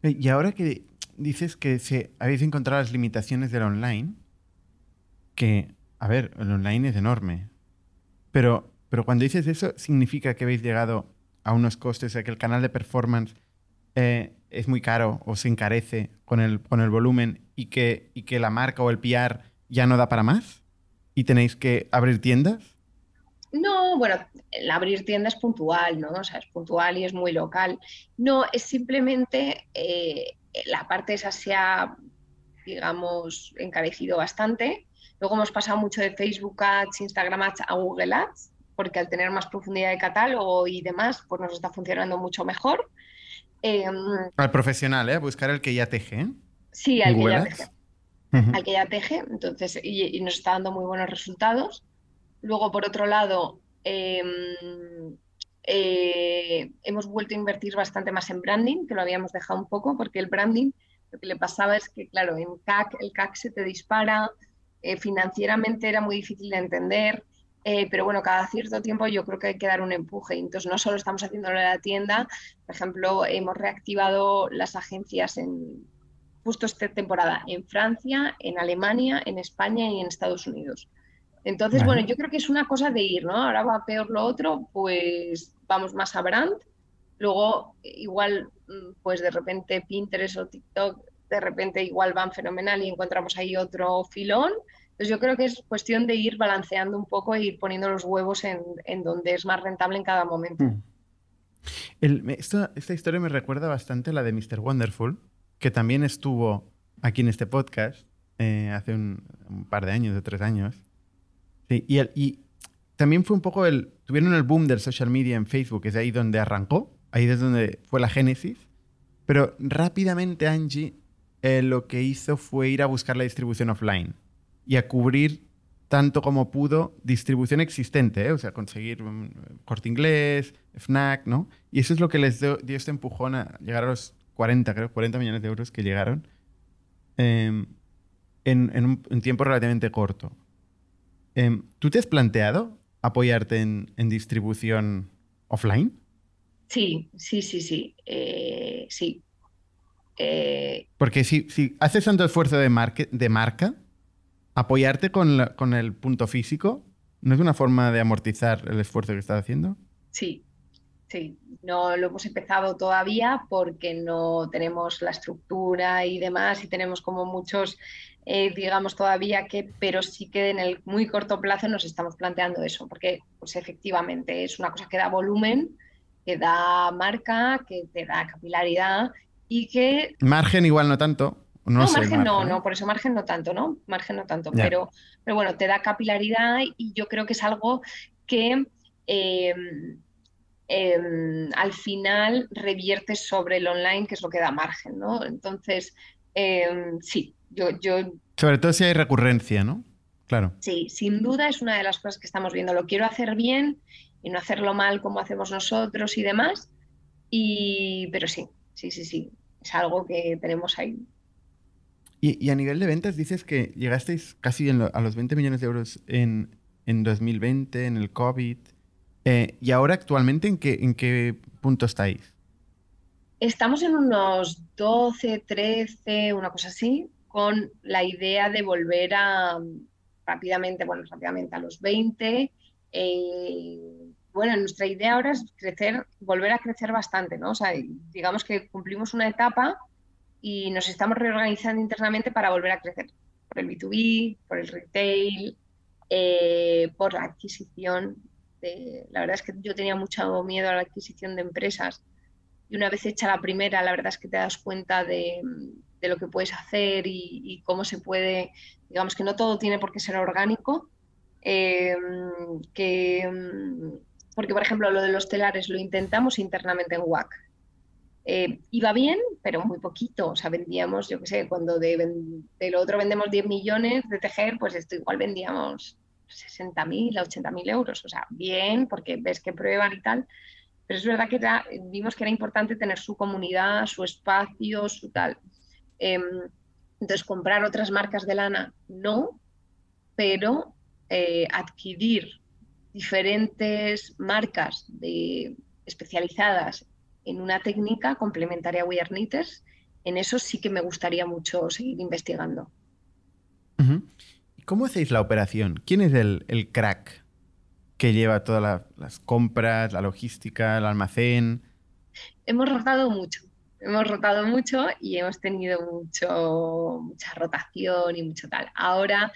Eh, y ahora que dices que se, habéis encontrado las limitaciones del online, que, a ver, el online es enorme, pero, pero cuando dices eso, significa que habéis llegado a unos costes, o que el canal de performance eh, es muy caro o se encarece con el, con el volumen y que, y que la marca o el PR ya no da para más? ¿Y tenéis que abrir tiendas?
No, bueno, el abrir tiendas es puntual, ¿no? O sea, es puntual y es muy local. No, es simplemente eh, la parte esa se ha, digamos, encarecido bastante. Luego hemos pasado mucho de Facebook Ads, Instagram Ads a Google Ads, porque al tener más profundidad de catálogo y demás, pues nos está funcionando mucho mejor.
Em, Al profesional, ¿eh? Buscar el que ya teje.
Sí, al que ya teje. Al que ya teje, entonces, y, y nos está dando muy buenos resultados. Luego, por otro lado, em, eh, hemos vuelto a invertir bastante más en branding, que lo habíamos dejado un poco, porque el branding, lo que le pasaba es que, claro, en CAC, el CAC se te dispara, eh, financieramente era muy difícil de entender, eh, pero bueno, cada cierto tiempo yo creo que hay que dar un empuje. Entonces, no solo estamos haciéndolo en la tienda, por ejemplo, hemos reactivado las agencias en justo esta temporada en Francia, en Alemania, en España y en Estados Unidos. Entonces,
Vale.
bueno, yo creo que es una cosa de ir, ¿no? Ahora va peor lo otro, pues vamos más a brand. Luego, igual, mm, pues de repente Pinterest o TikTok, de repente igual van fenomenal y encontramos ahí otro filón. Entonces, yo creo que es cuestión de ir balanceando un poco e ir poniendo los huevos en, en donde es más rentable en cada momento.
Mm. El- esto- esta historia me recuerda bastante a la de Mr. Wonderful, que también estuvo aquí en este podcast eh, hace un, un par de años, de tres años. Sí, y, el- y también fue un poco el... Tuvieron el boom del social media en Facebook, es ahí donde arrancó, ahí es donde fue la génesis. Pero rápidamente Angie eh, lo que hizo fue ir a buscar la distribución offline y a cubrir tanto como pudo distribución existente, ¿eh? o sea, conseguir un corte inglés, FNAC, ¿no? Y eso es lo que les dio, dio este empujón a llegar a los 40, creo, 40 millones de euros que llegaron em, en, en un, tiempo relativamente corto. Em, ¿Tú te has planteado apoyarte en, en distribución offline?
Sí, sí, sí, sí, eh, sí. Eh,
Porque si, si haces tanto esfuerzo de, marque- de marca, apoyarte con, la- con el punto físico no es una forma de amortizar el esfuerzo que estás haciendo.
Sí, sí, no lo hemos empezado todavía porque no tenemos la estructura y demás y tenemos como muchos, eh, digamos, todavía que, pero sí que en el muy corto plazo nos estamos planteando eso, porque pues efectivamente es una cosa que da volumen, que da marca, que te da capilaridad y que
Margen igual no tanto. No,
no,
sé,
margen no,
margen, ¿eh?
no, por eso margen no tanto, ¿no? Margen no tanto, pero, pero bueno, te da capilaridad y yo creo que es algo que eh, em, al final reviertes sobre el online, que es lo que da margen, ¿no? Entonces, em, sí, yo, yo
Sobre todo si hay recurrencia, ¿no? Claro.
sí, sin duda es una de las cosas que estamos viendo. Lo quiero hacer bien y no hacerlo mal como hacemos nosotros y demás. Y, pero sí, sí, sí, sí, es algo que tenemos ahí.
Y, y a nivel de ventas dices que llegasteis casi lo- a los 20 millones de euros en, en 2020, en el COVID. Eh, y ahora actualmente, ¿en qué, ¿en qué punto estáis?
Estamos en unos 12, 13, una cosa así, con la idea de volver a rápidamente, bueno, rápidamente a los 20. eh, bueno, nuestra idea ahora es crecer, volver a crecer bastante, ¿no? O sea, digamos que cumplimos una etapa y nos estamos reorganizando internamente para volver a crecer por el B2B, por el retail, eh, por la adquisición. de- la verdad es que yo tenía mucho miedo a la adquisición de empresas y una vez hecha la primera, la verdad es que te das cuenta de, de lo que puedes hacer y, y cómo se puede, digamos que no todo tiene por qué ser orgánico, eh, que, mm, porque por ejemplo lo de los telares lo intentamos internamente en WAC. Eh, iba bien, pero muy poquito, o sea, vendíamos, yo qué sé, cuando de, de lo otro vendemos 10 millones de tejer, pues esto igual vendíamos 60.000 a 80.000 euros, o sea, bien, porque ves que prueban y tal, pero es verdad que era- vimos que era importante tener su comunidad, su espacio, su tal. Em, entonces, comprar otras marcas de lana, no, pero eh, adquirir diferentes marcas de, especializadas en una técnica complementaria a We Are Knitters, en eso sí que me gustaría mucho seguir investigando.
Ujú. ¿Y cómo hacéis la operación? ¿Quién es el, el crack que lleva todas la- las compras, la logística, el almacén?
Hemos rotado mucho, hemos rotado mucho y hemos tenido mucho, mucha rotación y mucho tal. Ahora,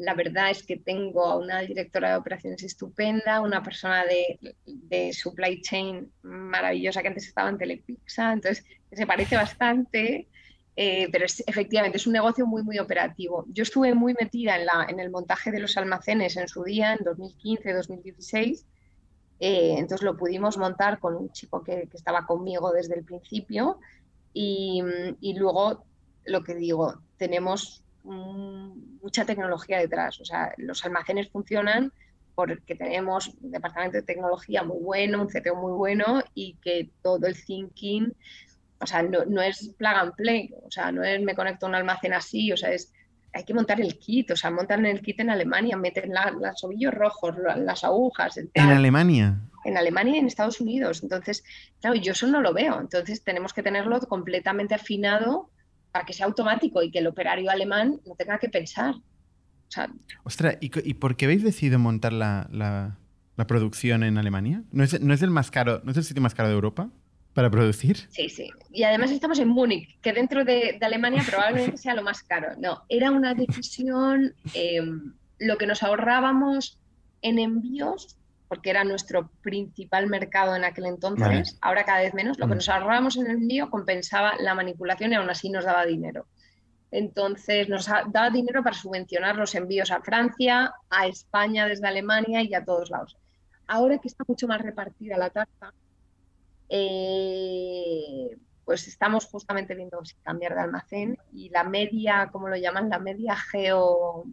la verdad es que tengo a una directora de operaciones estupenda, una persona de, de supply chain maravillosa que antes estaba en Telepixa, entonces se parece bastante, eh, pero es, efectivamente es un negocio muy, muy operativo. Yo estuve muy metida en, la, en el montaje de los almacenes en su día, en 2015, 2016. Eh, entonces lo pudimos montar con un chico que, que estaba conmigo desde el principio y luego lo que digo, tenemos mucha tecnología detrás. O sea, los almacenes funcionan porque tenemos un departamento de tecnología muy bueno, un CTO muy bueno y que todo el thinking, o sea, no, es plug and play, o sea, no es me conecto a un almacén así, o sea, es hay que montar el kit, o sea, montan el kit en Alemania, meten los ovillos rojos, las agujas.
¿En Alemania?
En Alemania y en Estados Unidos. Entonces, claro, yo eso no lo veo. Entonces, tenemos que tenerlo completamente afinado para que sea automático y que el operario alemán no tenga que pensar.
Ostras, ¿y, por qué habéis decidido montar la, producción en Alemania? ¿No es, ¿No es, el más caro, ¿No es el sitio más caro de Europa para producir?
Sí, sí. Y además estamos en Múnich, que dentro de, Alemania probablemente sea lo más caro. No, era una decisión, em, lo que nos ahorrábamos en envíos porque era nuestro principal mercado en aquel entonces, ahora cada vez menos, lo que nos ahorrábamos en el envío compensaba la manipulación y aún así nos daba dinero. Entonces nos daba dinero para subvencionar los envíos a Francia, a España desde Alemania y a todos lados. Ahora que está mucho más repartida la tarta, eh, pues estamos justamente viendo si cambiar de almacén y la media, como lo llaman, la media geo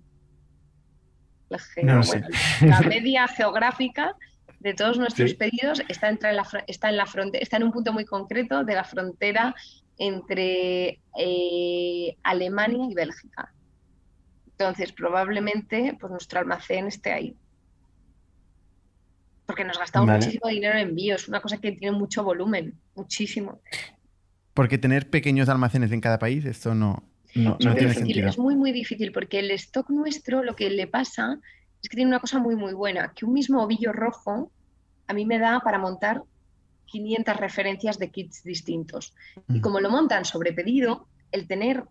la, media geográfica de todos nuestros pedidos está, entre la, está, en la está en un punto muy concreto de la frontera entre eh, Alemania y Bélgica. Entonces, probablemente pues, nuestro almacén esté ahí. Porque nos gastamos muchísimo dinero en envíos, una cosa que tiene mucho volumen, muchísimo.
Porque tener pequeños almacenes en cada país, esto no, no, tiene sentido.
Es muy, muy difícil porque el stock nuestro lo que le pasa es que tiene una cosa muy, muy buena, que un mismo ovillo rojo a mí me da para montar 500 referencias de kits distintos. Y como lo montan sobre pedido, el tener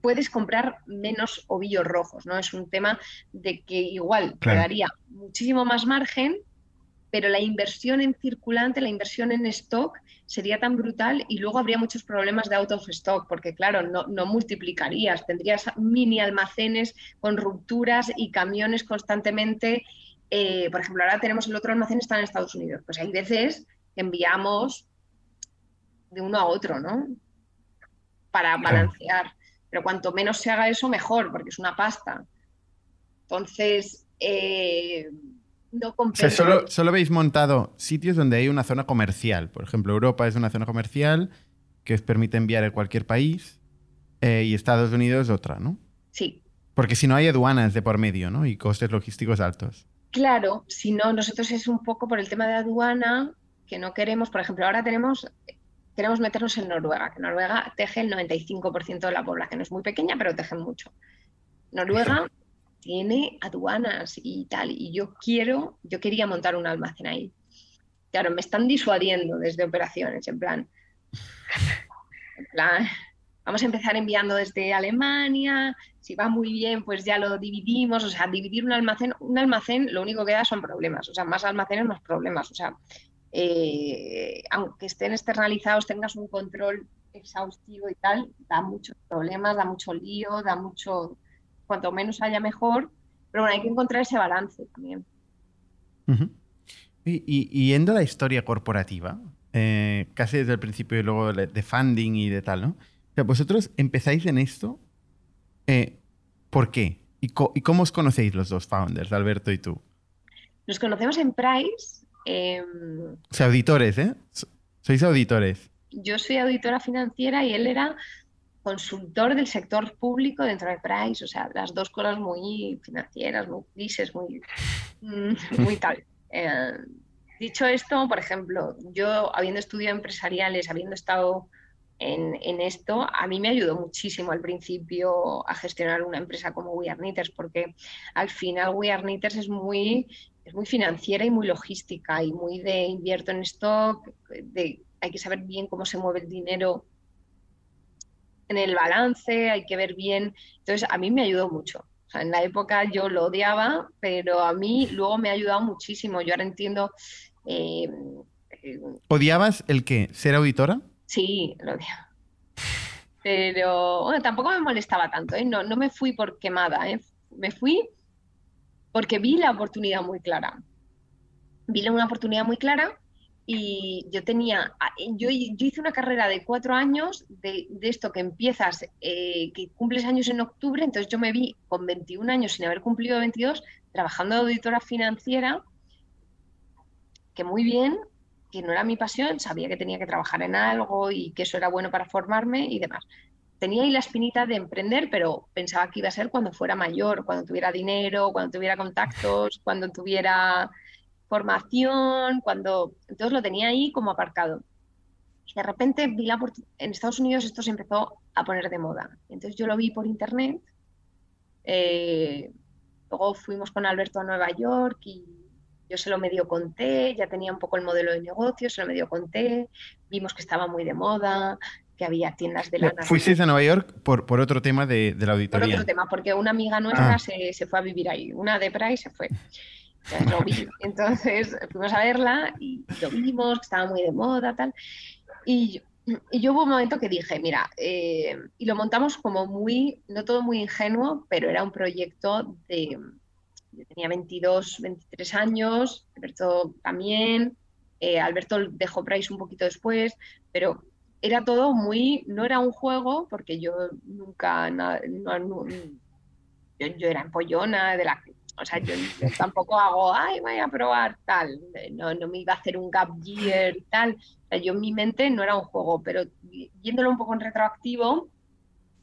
puedes comprar menos ovillos rojos, ¿no? Es un tema de que igual te daría muchísimo más margen, pero la inversión en circulante, la inversión en stock sería tan brutal y luego habría muchos problemas de out of stock, porque claro, no, multiplicarías, tendrías mini almacenes con rupturas y camiones constantemente. Eh, por ejemplo, ahora tenemos el otro almacén, está en Estados Unidos. Pues hay veces que enviamos de uno a otro, ¿no? Para balancear. Pero cuanto menos se haga eso, mejor, porque es una pasta. Entonces, eh, no
solo, solo habéis montado sitios donde hay una zona comercial. Por ejemplo, Europa es una zona comercial que os permite enviar a cualquier país eh, y Estados Unidos otra, ¿no?
Sí.
Porque si no hay aduanas de por medio, ¿no? Y costes logísticos altos.
Claro, si no, nosotros es un poco por el tema de aduana que no queremos. Por ejemplo, ahora tenemos queremos meternos en Noruega, que Noruega teje el 95% de la población. Es muy pequeña, pero teje mucho. Noruega tiene aduanas y tal, y yo quiero, yo quería montar un almacén ahí. Claro, me están disuadiendo desde operaciones, en plan, en plan, vamos a empezar enviando desde Alemania, si va muy bien, pues ya lo dividimos, o sea, dividir un almacén, un almacén lo único que da son problemas, o sea, más almacenes, más problemas, o sea, eh, aunque estén externalizados, tengas un control exhaustivo y tal, da muchos problemas, da mucho lío, da mucho, cuanto menos haya mejor, pero bueno, hay que encontrar ese balance también.
y, yendo a la historia corporativa, eh, casi desde el principio y luego de funding y de tal, ¿no? O sea, vosotros empezáis en esto, eh, ¿por qué? ¿Y, cómo os conocéis los dos founders, Alberto y tú?
Nos conocemos en Price. Em,
o sea, auditores, ¿eh? Sois auditores.
Yo soy auditora financiera y él era consultor del sector público dentro de Price, o sea, las dos cosas muy financieras, muy crisis, muy, mm, muy tal. Eh, dicho esto, por ejemplo, yo habiendo estudiado empresariales, habiendo estado en, en, esto, a mí me ayudó muchísimo al principio a gestionar una empresa como We Are Knitters, porque al final We Are Knitters es muy, es muy financiera y muy logística y muy de invierto en stock, de, hay que saber bien cómo se mueve el dinero en el balance, hay que ver bien. Entonces, a mí me ayudó mucho. en la época yo lo odiaba, pero a mí luego me ha ayudado muchísimo. Yo ahora entiendo... Eh,
¿Odiabas el qué? ¿Ser auditora?
Sí, lo odiaba. Pero bueno, tampoco me molestaba tanto, ¿eh? no, no me fui por quemada, ¿eh? me fui porque vi la oportunidad muy clara. Vi una oportunidad muy clara y yo tenía, ah, yo, yo, hice una carrera de cuatro años de, de esto que empiezas, eh, que cumples años en octubre, entonces yo me vi con 21 años sin haber cumplido 22, trabajando de auditora financiera, que muy bien, que no era mi pasión, sabía que tenía que trabajar en algo y que eso era bueno para formarme y demás. Tenía ahí la espinita de emprender, pero pensaba que iba a ser cuando fuera mayor, cuando tuviera dinero, cuando tuviera contactos, cuando tuviera formación, cuando... Entonces lo tenía ahí como aparcado. Y de repente vi la en Estados Unidos esto se empezó a poner de moda. Entonces yo lo vi por internet. Eh, luego fuimos con Alberto a Nueva York y yo se lo medio conté, ya tenía un poco el modelo de negocio, se lo medio conté, vimos que estaba muy de moda, que había tiendas de lana.
¿Fuisteis a Nueva York por, por otro tema de, de, la auditoría?
Por otro tema, porque una amiga nuestra ah. se, se, fue a vivir ahí, una de y se fue. Entonces fuimos a verla y lo vimos, que estaba muy de moda, tal. Y, yo hubo un momento que dije, mira, eh, y lo montamos como muy, no todo muy ingenuo, pero era un proyecto de, yo tenía 22, 23 años, Alberto también, eh, Alberto dejó Price un poquito después, pero era todo muy, no era un juego, porque yo nunca, yo, era empollona de la o sea, yo, tampoco hago, ay, voy a probar tal. No, no me iba a hacer un gap year y tal. O sea, yo en mi mente no era un juego, pero viéndolo un poco en retroactivo,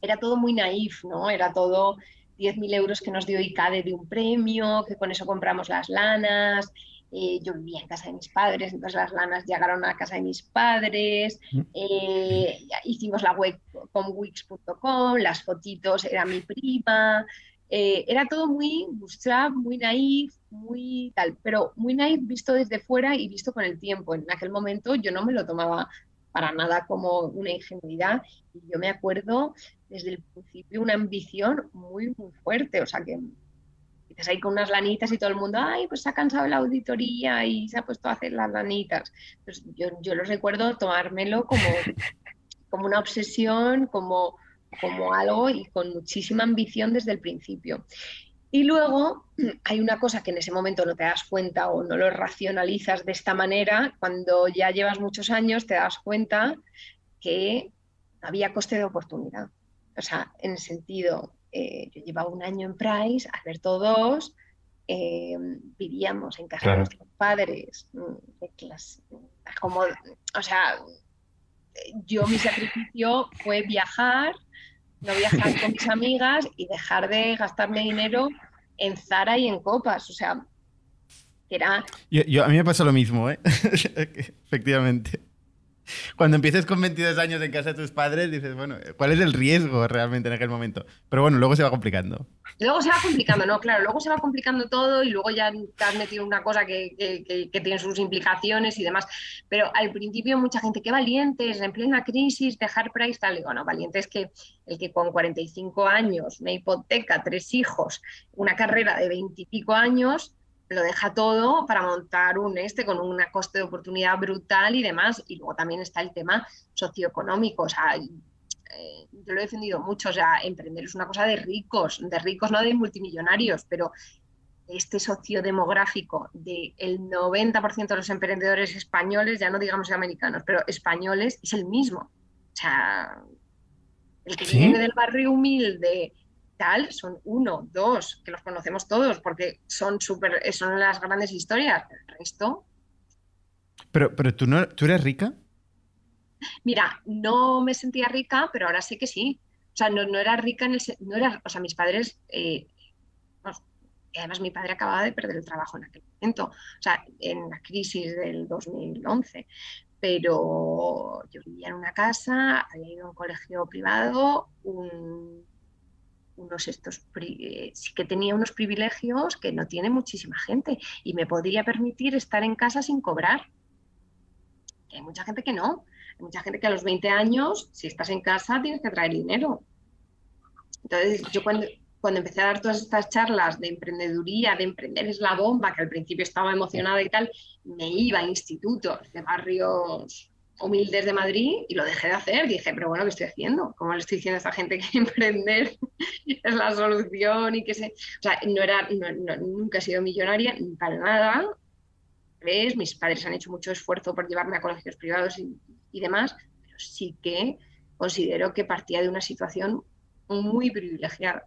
era todo muy naif, ¿no? Era todo 10.000 euros que nos dio ICADE de un premio, que con eso compramos las lanas. Eh, yo vivía en casa de mis padres, entonces las lanas llegaron a casa de mis padres. Mm. Eh, hicimos la web con wix.com, las fotitos era mi prima. Eh, era todo muy bootstrap, muy naif, muy tal, pero muy naif visto desde fuera y visto con el tiempo. En aquel momento yo no me lo tomaba para nada como una ingenuidad y yo me acuerdo desde el principio una ambición muy, muy fuerte, o sea que dices ahí con unas lanitas y todo el mundo, ay, pues se ha cansado la auditoría y se ha puesto a hacer las lanitas. Pues yo, yo lo recuerdo tomármelo como, como una obsesión, como como algo y con muchísima ambición desde el principio. Y luego hay una cosa que en ese momento no te das cuenta o no lo racionalizas de esta manera, cuando ya llevas muchos años te das cuenta que había coste de oportunidad. O sea, en el sentido, eh, yo llevaba un año en Price, Alberto dos, eh, vivíamos en casa de nuestros padres, mm, de clase, como, o sea, yo mi sacrificio fue viajar, no viajar con mis amigas y dejar de gastarme dinero en Zara y en copas. O sea, era...
A mí me pasa lo mismo, ¿eh? Efectivamente. Cuando empieces con 22 años en casa de tus padres, dices, bueno, ¿cuál es el riesgo realmente en aquel momento? Pero bueno, luego se va complicando.
Luego se va complicando, ¿no? Claro, luego se va complicando todo y luego ya te has metido una cosa que, que, tiene sus implicaciones y demás. Pero al principio mucha gente, qué valientes, en plena crisis, dejar Price, tal. Digo, no, valiente es que el que con 45 años, una hipoteca, tres hijos, una carrera de 20 y pico años, lo deja todo para montar un este con un coste de oportunidad brutal y demás. Y luego también está el tema socioeconómico. O sea, eh, yo lo he defendido mucho. O sea, emprender es una cosa de ricos, de ricos, no de multimillonarios, pero este sociodemográfico del 90% de los emprendedores españoles, ya no digamos americanos, pero españoles, es el mismo. O sea, el que viene del barrio humilde, son uno, dos, que los conocemos todos porque son, super, son las grandes historias. El resto...
Pero, pero ¿tú, no, ¿tú eres rica?
Mira, no me sentía rica, pero ahora sé que sí. O sea, no, era rica en el... No era, o sea, mis padres... Eh, además mi padre acababa de perder el trabajo en aquel momento, o sea, en la crisis del 2011 pero yo vivía en una casa, había ido a un colegio privado, un unos estos eh, sí que tenía unos privilegios que no tiene muchísima gente y me podría permitir estar en casa sin cobrar. hay mucha gente que no. Hay mucha gente que a los 20 años, si estás en casa, tienes que traer dinero. Entonces, yo cuando, cuando empecé a dar todas estas charlas de emprendeduría, de emprender es la bomba, que al principio estaba emocionada y tal, me iba a institutos de barrios humildes de Madrid y lo dejé de hacer. Dije, pero bueno, ¿qué estoy haciendo? ¿Cómo le estoy diciendo a esta gente que emprender es la solución y que se... O sea, no era, nunca he sido millonaria, para nada, ¿ves? Mis padres han hecho mucho esfuerzo por llevarme a colegios privados y, demás, pero sí que considero que partía de una situación muy privilegiada.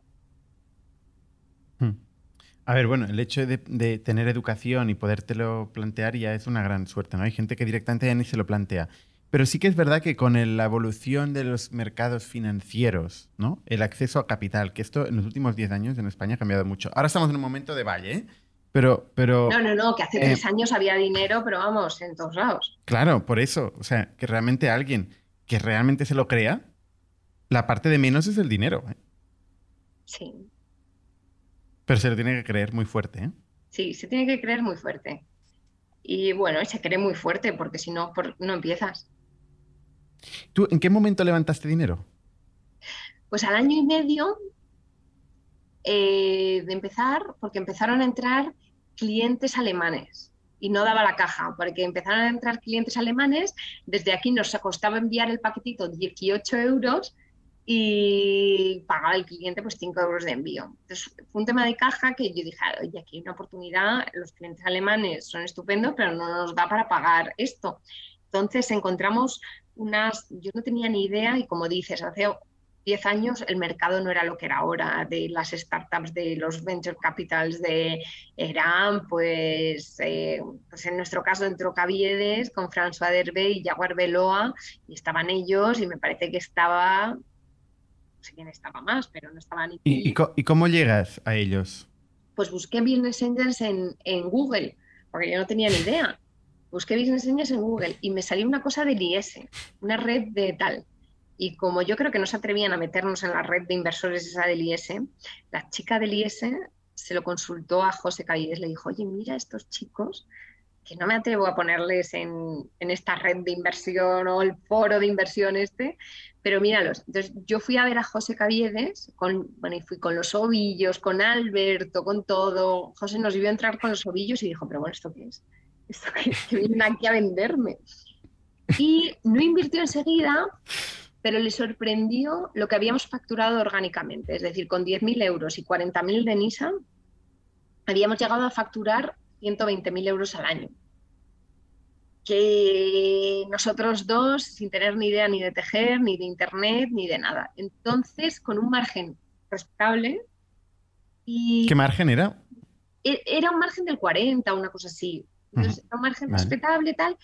A ver, bueno, el hecho de, de, tener educación y podértelo plantear ya es una gran suerte, ¿no? Hay gente que directamente ya ni se lo plantea. Pero sí que es verdad que con la evolución de los mercados financieros, ¿no? El acceso a capital, que esto en los últimos 10 años en España ha cambiado mucho. Ahora estamos en un momento de valle, ¿eh? Pero, pero.
No, no, no, que hace tres eh, años había dinero, pero vamos, en todos lados.
Claro, por eso. O sea, que realmente alguien que realmente se lo crea, la parte de menos es el dinero. ¿eh?
Sí.
Pero se lo tiene que creer muy fuerte, ¿eh?
Sí, se tiene que creer muy fuerte. Y bueno, se cree muy fuerte, porque si no, no empiezas.
¿Tú en qué momento levantaste dinero?
Pues al año y medio eh, de empezar, porque empezaron a entrar clientes alemanes y no daba la caja, porque empezaron a entrar clientes alemanes, desde aquí nos costaba enviar el paquetito 18 euros y pagaba el cliente pues 5 euros de envío. Entonces fue un tema de caja que yo dije, oye, aquí hay una oportunidad, los clientes alemanes son estupendos, pero no nos da para pagar esto. Entonces encontramos unas, yo no tenía ni idea y como dices, hace 10 años el mercado no era lo que era ahora, de las startups, de los venture capitals, de eran pues, eh, pues en nuestro caso entró Caviedes con François Derbe y Jaguar Beloa y estaban ellos y me parece que estaba, sé quién estaba más, pero no estaban...
¿Y, y, y cómo llegas a ellos?
Pues busqué Business Angels en, en Google, porque yo no tenía ni idea busqué Business Angels en Google y me salió una cosa del IS, una red de tal. Y como yo creo que no se atrevían a meternos en la red de inversores esa del IS, la chica del IS se lo consultó a José Cavides, le dijo, oye, mira estos chicos que no me atrevo a ponerles en, en, esta red de inversión o el foro de inversión este, pero míralos. Entonces yo fui a ver a José Caviedes, con, bueno, y fui con los ovillos, con Alberto, con todo. José nos vio entrar con los ovillos y dijo, pero bueno, ¿esto qué es? ¿Esto qué es? Que vienen aquí a venderme. Y no invirtió enseguida, pero le sorprendió lo que habíamos facturado orgánicamente, es decir, con 10.000 euros y 40.000 de NISA, habíamos llegado a facturar 120.000 euros al año. Que nosotros dos, sin tener ni idea ni de tejer, ni de internet, ni de nada. Entonces, con un margen respetable. Y
¿Qué margen era?
E-, era un margen del 40, una cosa así. Entonces, era un margen respetable, tal.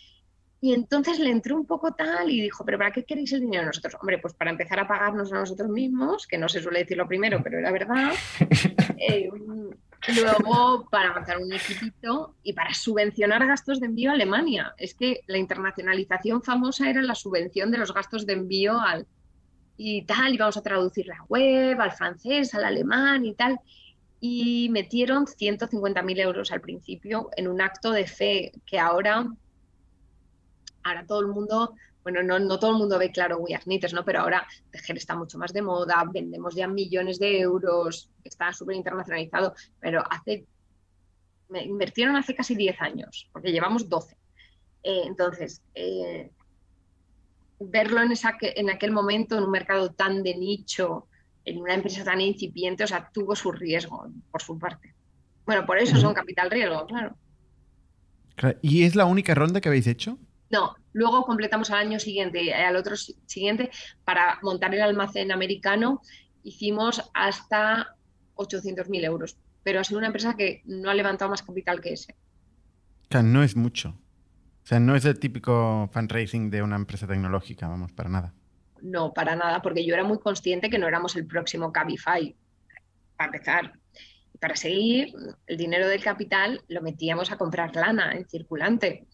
Y entonces le entró un poco tal y dijo, pero ¿para qué queréis el dinero nosotros? Hombre, pues para empezar a pagarnos a nosotros mismos, que no se suele decir lo primero, pero era verdad. Eh, luego para avanzar un equipito y para subvencionar gastos de envío a Alemania. Es que la internacionalización famosa era la subvención de los gastos de envío al y tal, y vamos a traducir la web al francés, al alemán y tal. Y metieron 150.000 euros al principio en un acto de fe que ahora ahora todo el mundo, bueno, no, no todo el mundo ve claro We Are Knitters, ¿no? Pero ahora tejer está mucho más de moda, vendemos ya millones de euros, está súper internacionalizado, pero hace, me invirtieron hace casi 10 años, porque llevamos 12. Eh, entonces, eh, verlo en, esa, en aquel momento en un mercado tan de nicho, en una empresa tan incipiente, o sea, tuvo su riesgo por su parte. Bueno, por eso son capital riesgo, claro.
¿Y es la única ronda que habéis hecho?
No, luego completamos al año siguiente, eh, al otro siguiente, para montar el almacén americano, hicimos hasta 800.000 euros. Pero ha sido una empresa que no ha levantado más capital que ese.
O sea, no es mucho. O sea, no es el típico fundraising de una empresa tecnológica, vamos, para nada.
No, para nada, porque yo era muy consciente que no éramos el próximo Cabify, para empezar. Y para seguir, el dinero del capital lo metíamos a comprar lana en circulante.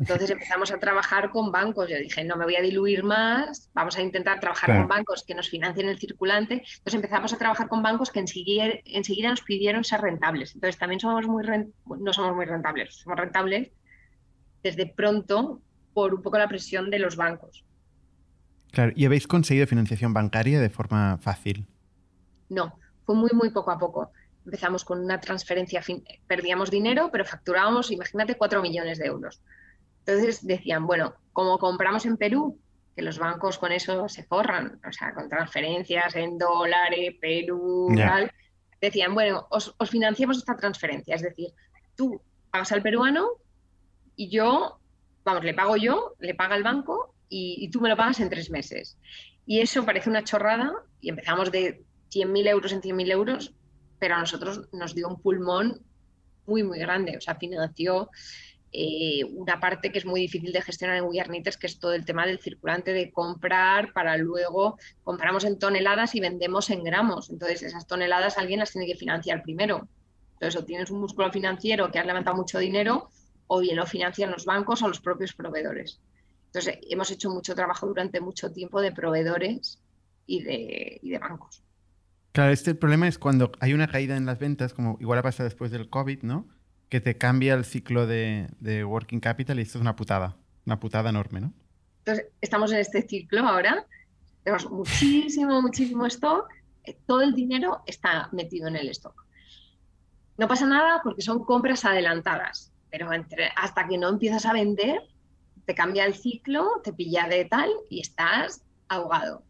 Entonces empezamos a trabajar con bancos. Yo dije, no me voy a diluir más, vamos a intentar trabajar con bancos que nos financien el circulante. Entonces empezamos a trabajar con bancos que enseguida, enseguida nos pidieron ser rentables. Entonces también somos muy no somos muy rentables, somos rentables desde pronto por un poco la presión de los bancos.
Claro, ¿y habéis conseguido financiación bancaria de forma fácil?
No, fue muy, muy poco a poco. Empezamos con una transferencia, perdíamos dinero, pero facturábamos, imagínate, 4 millones de euros. Entonces decían, bueno, como compramos en Perú, que los bancos con eso se forran, o sea, con transferencias en dólares, Perú, tal, decían, bueno, os, financiamos esta transferencia, es decir, tú pagas al peruano y yo, vamos, le pago yo, le paga el banco y, tú me lo pagas en tres meses. Y eso parece una chorrada y empezamos de 100.000 euros en 100.000 euros, pero a nosotros nos dio un pulmón muy, muy grande. O sea, financió eh, una parte que es muy difícil de gestionar en We que es todo el tema del circulante de comprar para luego compramos en toneladas y vendemos en gramos. Entonces, esas toneladas alguien las tiene que financiar primero. Entonces, o tienes un músculo financiero que has levantado mucho dinero, o bien lo financian los bancos o los propios proveedores. Entonces, hemos hecho mucho trabajo durante mucho tiempo de proveedores y de, y de bancos.
Claro, este problema es cuando hay una caída en las ventas, como igual ha pasado después del COVID, ¿no? Que te cambia el ciclo de, working capital y esto es una putada, una putada enorme, ¿no?
Entonces, estamos en este ciclo ahora, tenemos muchísimo, muchísimo stock, eh, todo el dinero está metido en el stock. No pasa nada porque son compras adelantadas, pero entre, hasta que no empiezas a vender, te cambia el ciclo, te pilla de tal y estás ahogado.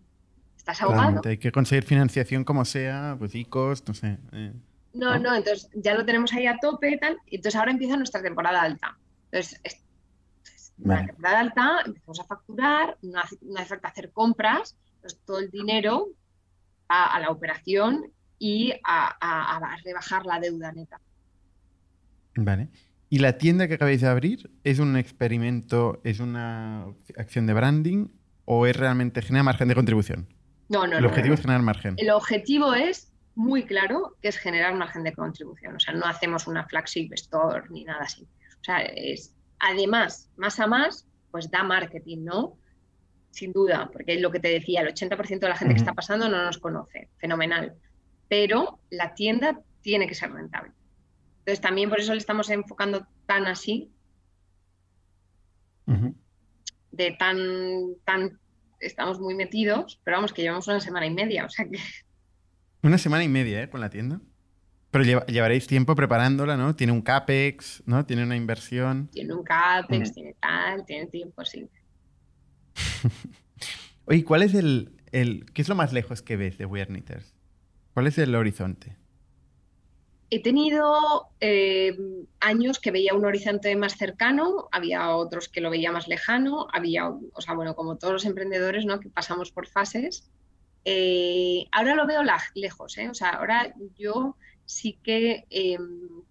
Estás ahogado.
hay que conseguir financiación como sea, pues ICOs, no sé. Eh.
No, no, entonces ya lo tenemos ahí a tope y tal. Y entonces ahora empieza nuestra temporada alta. Entonces, la temporada alta empezamos a facturar, no hace, falta hacer compras, entonces todo el dinero va a la operación y a, rebajar la deuda neta.
Vale. ¿Y la tienda que acabáis de abrir es un experimento, es una acción de branding o es realmente generar margen de contribución?
No, no,
El objetivo es generar margen.
El objetivo es muy claro que es generar margen de contribución. O sea, no hacemos una flagship store ni nada así. O sea, es, además, más a más, pues da marketing, ¿no? Sin duda, porque es lo que te decía, el 80% de la gente que está pasando no nos conoce. Fenomenal. Pero la tienda tiene que ser rentable. Entonces, también por eso le estamos enfocando tan así. De tan, tan, estamos muy metidos, pero vamos, que llevamos una semana y media, o sea que
una semana y media, ¿eh? Con la tienda. Pero llevaréis tiempo preparándola, ¿no? Tiene un CAPEX, ¿no? Tiene una inversión.
Tiene un CAPEX, mm. tiene tal, tiene tiempo, sí.
Oye, ¿cuál es el, el, ¿Qué es lo más lejos que ves de Weird Knitters? ¿Cuál es el horizonte?
He tenido eh, años que veía un horizonte más cercano, había otros que lo veía más lejano, había, o sea, bueno, como todos los emprendedores, ¿no? Que pasamos por fases. Eh, ahora lo veo lejos, ¿eh? o sea, ahora yo sí que em,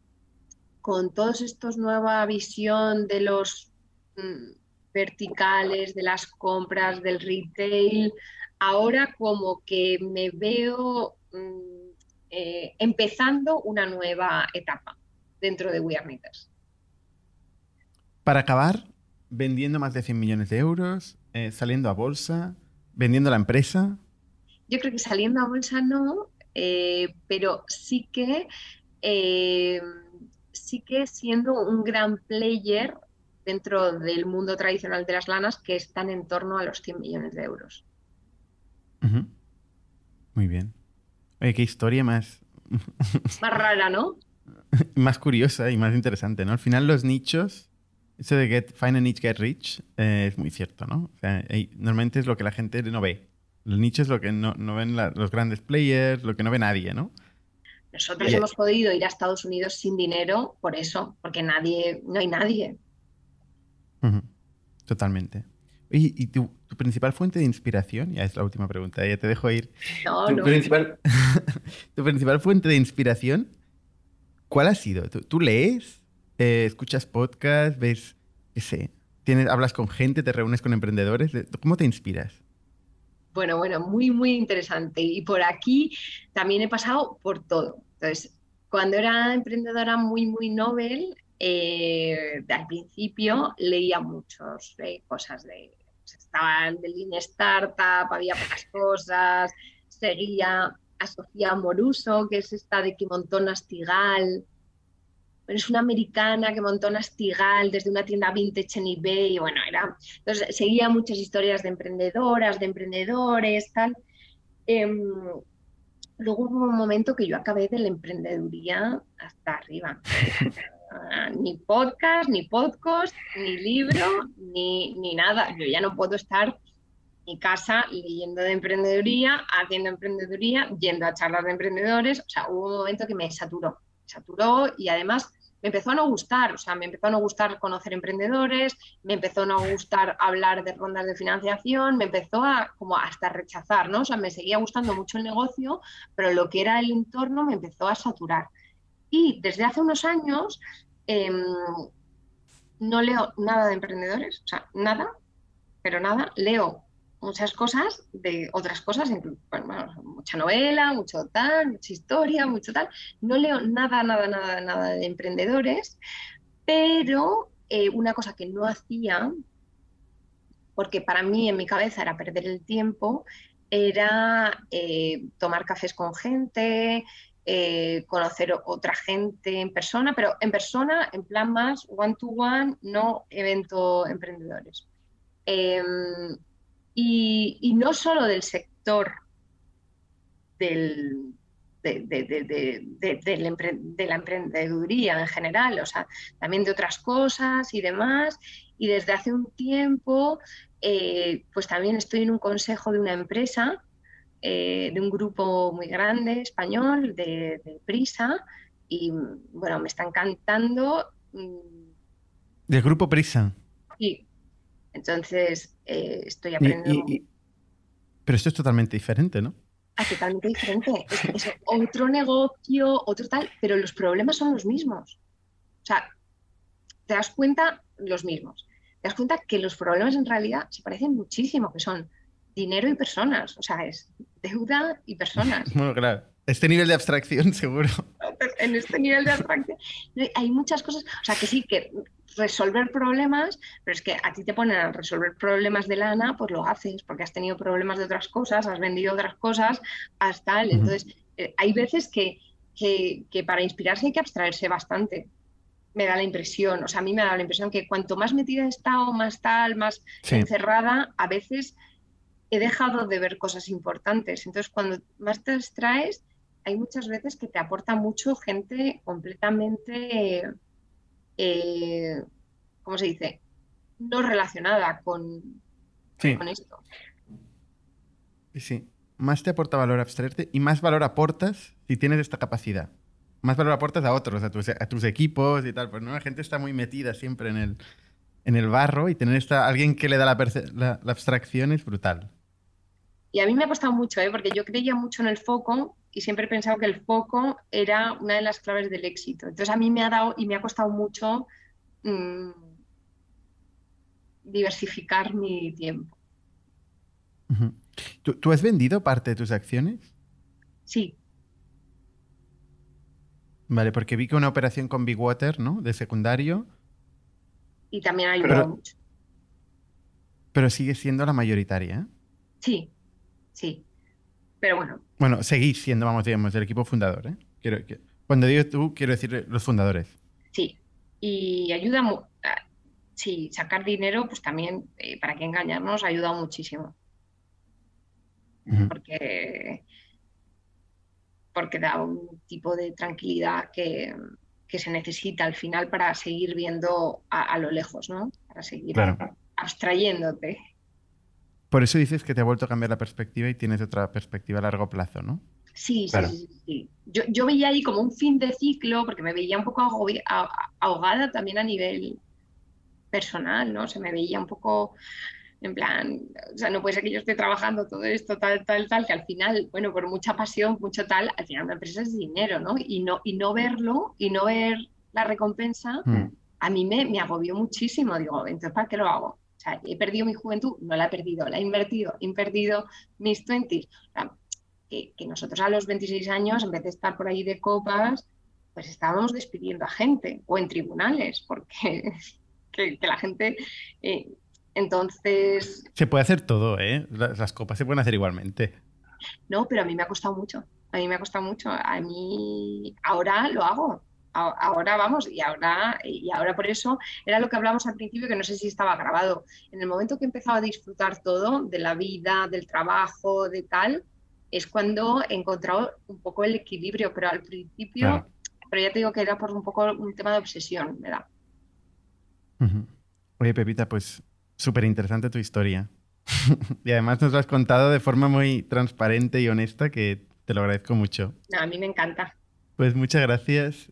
con todos estos nueva visión de los mm, verticales, de las compras, del retail, ahora como que me veo mm, eh, empezando una nueva etapa dentro de We Are
Para acabar, vendiendo más de 100 millones de euros, saliendo a bolsa, vendiendo la empresa,
yo creo que saliendo a bolsa no, eh, pero sí que, eh, sí que siendo un gran player dentro del mundo tradicional de las lanas que están en torno a los 100 millones de euros.
Muy bien. Oye, qué historia más...
más rara, ¿no?
más curiosa y más interesante, ¿no? Al final los nichos, eso de get, find a niche, get rich, eh, es muy cierto, ¿no? normalmente es lo que la gente no ve. El nicho es lo que no, ven los grandes players, lo que no ve nadie, ¿no?
Nosotros hemos podido ir a Estados Unidos sin dinero por eso, porque nadie, no hay nadie.
Totalmente. ¿y tu, principal fuente de inspiración? Ya es la última pregunta, ya te dejo ir.
No,
tu
no.
Principal, tu principal fuente de inspiración, ¿cuál ha sido? ¿Tú, lees? Eh, ¿Escuchas podcasts? ¿Ves? ¿Qué sé? ¿Tienes, ¿Hablas con gente? ¿Te reúnes con emprendedores? ¿Cómo te inspiras?
Bueno, bueno, muy, muy interesante. Y por aquí también he pasado por todo. Entonces, cuando era emprendedora muy, muy novel, eh, al principio leía muchas eh, cosas de... Estaba en el Lean Startup, había pocas cosas, seguía a Sofía Moruso, que es esta de que montó Nastigal, es una americana que montó Nastigal desde una tienda vintage en eBay, y bueno, era, entonces seguía muchas historias de emprendedoras, de emprendedores, tal. Em, luego hubo un momento que yo acabé de la emprendeduría hasta arriba. ni podcast, ni podcast, ni libro, ni, ni nada. Yo ya no puedo estar en mi casa leyendo de emprendeduría, haciendo emprendeduría, yendo a charlas de emprendedores. O sea, hubo un momento que me saturó, saturó y además me empezó a no gustar, o sea, me empezó a no gustar conocer emprendedores, me empezó a no gustar hablar de rondas de financiación, me empezó a como hasta rechazar, ¿no? O sea, me seguía gustando mucho el negocio, pero lo que era el entorno me empezó a saturar. Y desde hace unos años em, no leo nada de emprendedores, o sea, nada, pero nada, leo muchas cosas de otras cosas, mucha novela, mucho tal, mucha historia, mucho tal. No leo nada, nada, nada, nada de emprendedores, pero eh, una cosa que no hacía, porque para mí en mi cabeza era perder el tiempo, era eh, tomar cafés con gente, eh, conocer otra gente en persona, pero en persona, en plan más one to one, no evento emprendedores. Y, no solo del sector del, de, la emprendeduría en general, o sea, también de otras cosas y demás. Y desde hace un tiempo, eh, pues también estoy en un consejo de una empresa, eh, de un grupo muy grande español, de, Prisa, y bueno, me está encantando. Mm,
¿Del grupo Prisa?
Sí, entonces, eh, estoy aprendiendo.
pero esto es totalmente diferente, ¿no?
Ah, totalmente diferente. Es, otro negocio, otro tal, pero los problemas son los mismos. O sea, te das cuenta los mismos. Te das cuenta que los problemas en realidad se parecen muchísimo, que son dinero y personas. O sea, es deuda y personas.
Bueno, claro. Este nivel de abstracción, seguro.
En este nivel de abstracción hay muchas cosas. O sea, que sí, que resolver problemas, pero es que a ti te ponen a resolver problemas de lana, pues lo haces, porque has tenido problemas de otras cosas, has vendido otras cosas, hasta tal. Entonces, eh, hay veces que, que, para inspirarse hay que abstraerse bastante. Me da la impresión, o sea, a mí me da la impresión que cuanto más metida he estado, más tal, más encerrada, a veces he dejado de ver cosas importantes. Entonces, cuando más te abstraes, hay muchas veces que te aporta mucho gente completamente eh, ¿cómo se dice? No relacionada con, con esto.
Sí, más te aporta valor abstraerte y más valor aportas si tienes esta capacidad. Más valor aportas a otros, a tus, equipos y tal. Pues no, la gente está muy metida siempre en el, en el barro y tener esta, alguien que le da la, abstracción es brutal.
Y a mí me ha costado mucho, ¿eh? porque yo creía mucho en el foco y siempre he pensado que el foco era una de las claves del éxito. Entonces a mí me ha dado y me ha costado mucho mm, diversificar mi tiempo.
¿Tú, has vendido parte de tus acciones?
Sí.
Vale, porque vi que una operación con Big Water, ¿no? De secundario.
Y también ha ayudado mucho.
Pero sigue siendo la mayoritaria. ¿eh?
Sí, sí. Pero bueno.
Bueno, seguís siendo, vamos, digamos, el equipo fundador, ¿eh? Quiero, cuando digo tú, quiero decir los fundadores.
Sí, y ayuda, sí, sacar dinero, pues también, eh, para que engañarnos, ayuda muchísimo. Porque porque da un tipo de tranquilidad que, se necesita al final para seguir viendo a, lo lejos, ¿no? Para seguir abstrayéndote.
Por eso dices que te ha vuelto a cambiar la perspectiva y tienes otra perspectiva a largo plazo, ¿no?
Sí, sí, sí, Yo, veía ahí como un fin de ciclo, porque me veía un poco ahogada también a nivel personal, ¿no? Se me veía un poco en plan, o sea, no puede ser que yo esté trabajando todo esto, tal, tal, tal, que al final, bueno, por mucha pasión, mucho tal, al final una empresa es dinero, ¿no? Y no, y no verlo, y no ver la recompensa, mm. a mí me, me agobió muchísimo. Digo, entonces, ¿para qué lo hago? O sea, he perdido mi juventud, no la he perdido, la he invertido, he perdido mis 20 que, nosotros a los 26 años, en vez de estar por ahí de copas, pues estábamos despidiendo a gente o en tribunales, porque que, la gente... Eh, entonces...
Se puede hacer todo, ¿eh? Las, copas se pueden hacer igualmente.
No, pero a mí me ha costado mucho. A mí me ha costado mucho. A mí ahora lo hago ahora vamos, y ahora, y ahora por eso era lo que hablamos al principio, que no sé si estaba grabado. En el momento que empezaba a disfrutar todo, de la vida, del trabajo, de tal, es cuando he encontrado un poco el equilibrio, pero al principio, pero ya te digo que era por un poco un tema de obsesión, ¿verdad?
Oye, Pepita, pues súper interesante tu historia. y además nos lo has contado de forma muy transparente y honesta, que te lo agradezco mucho.
a mí me encanta.
Pues muchas gracias.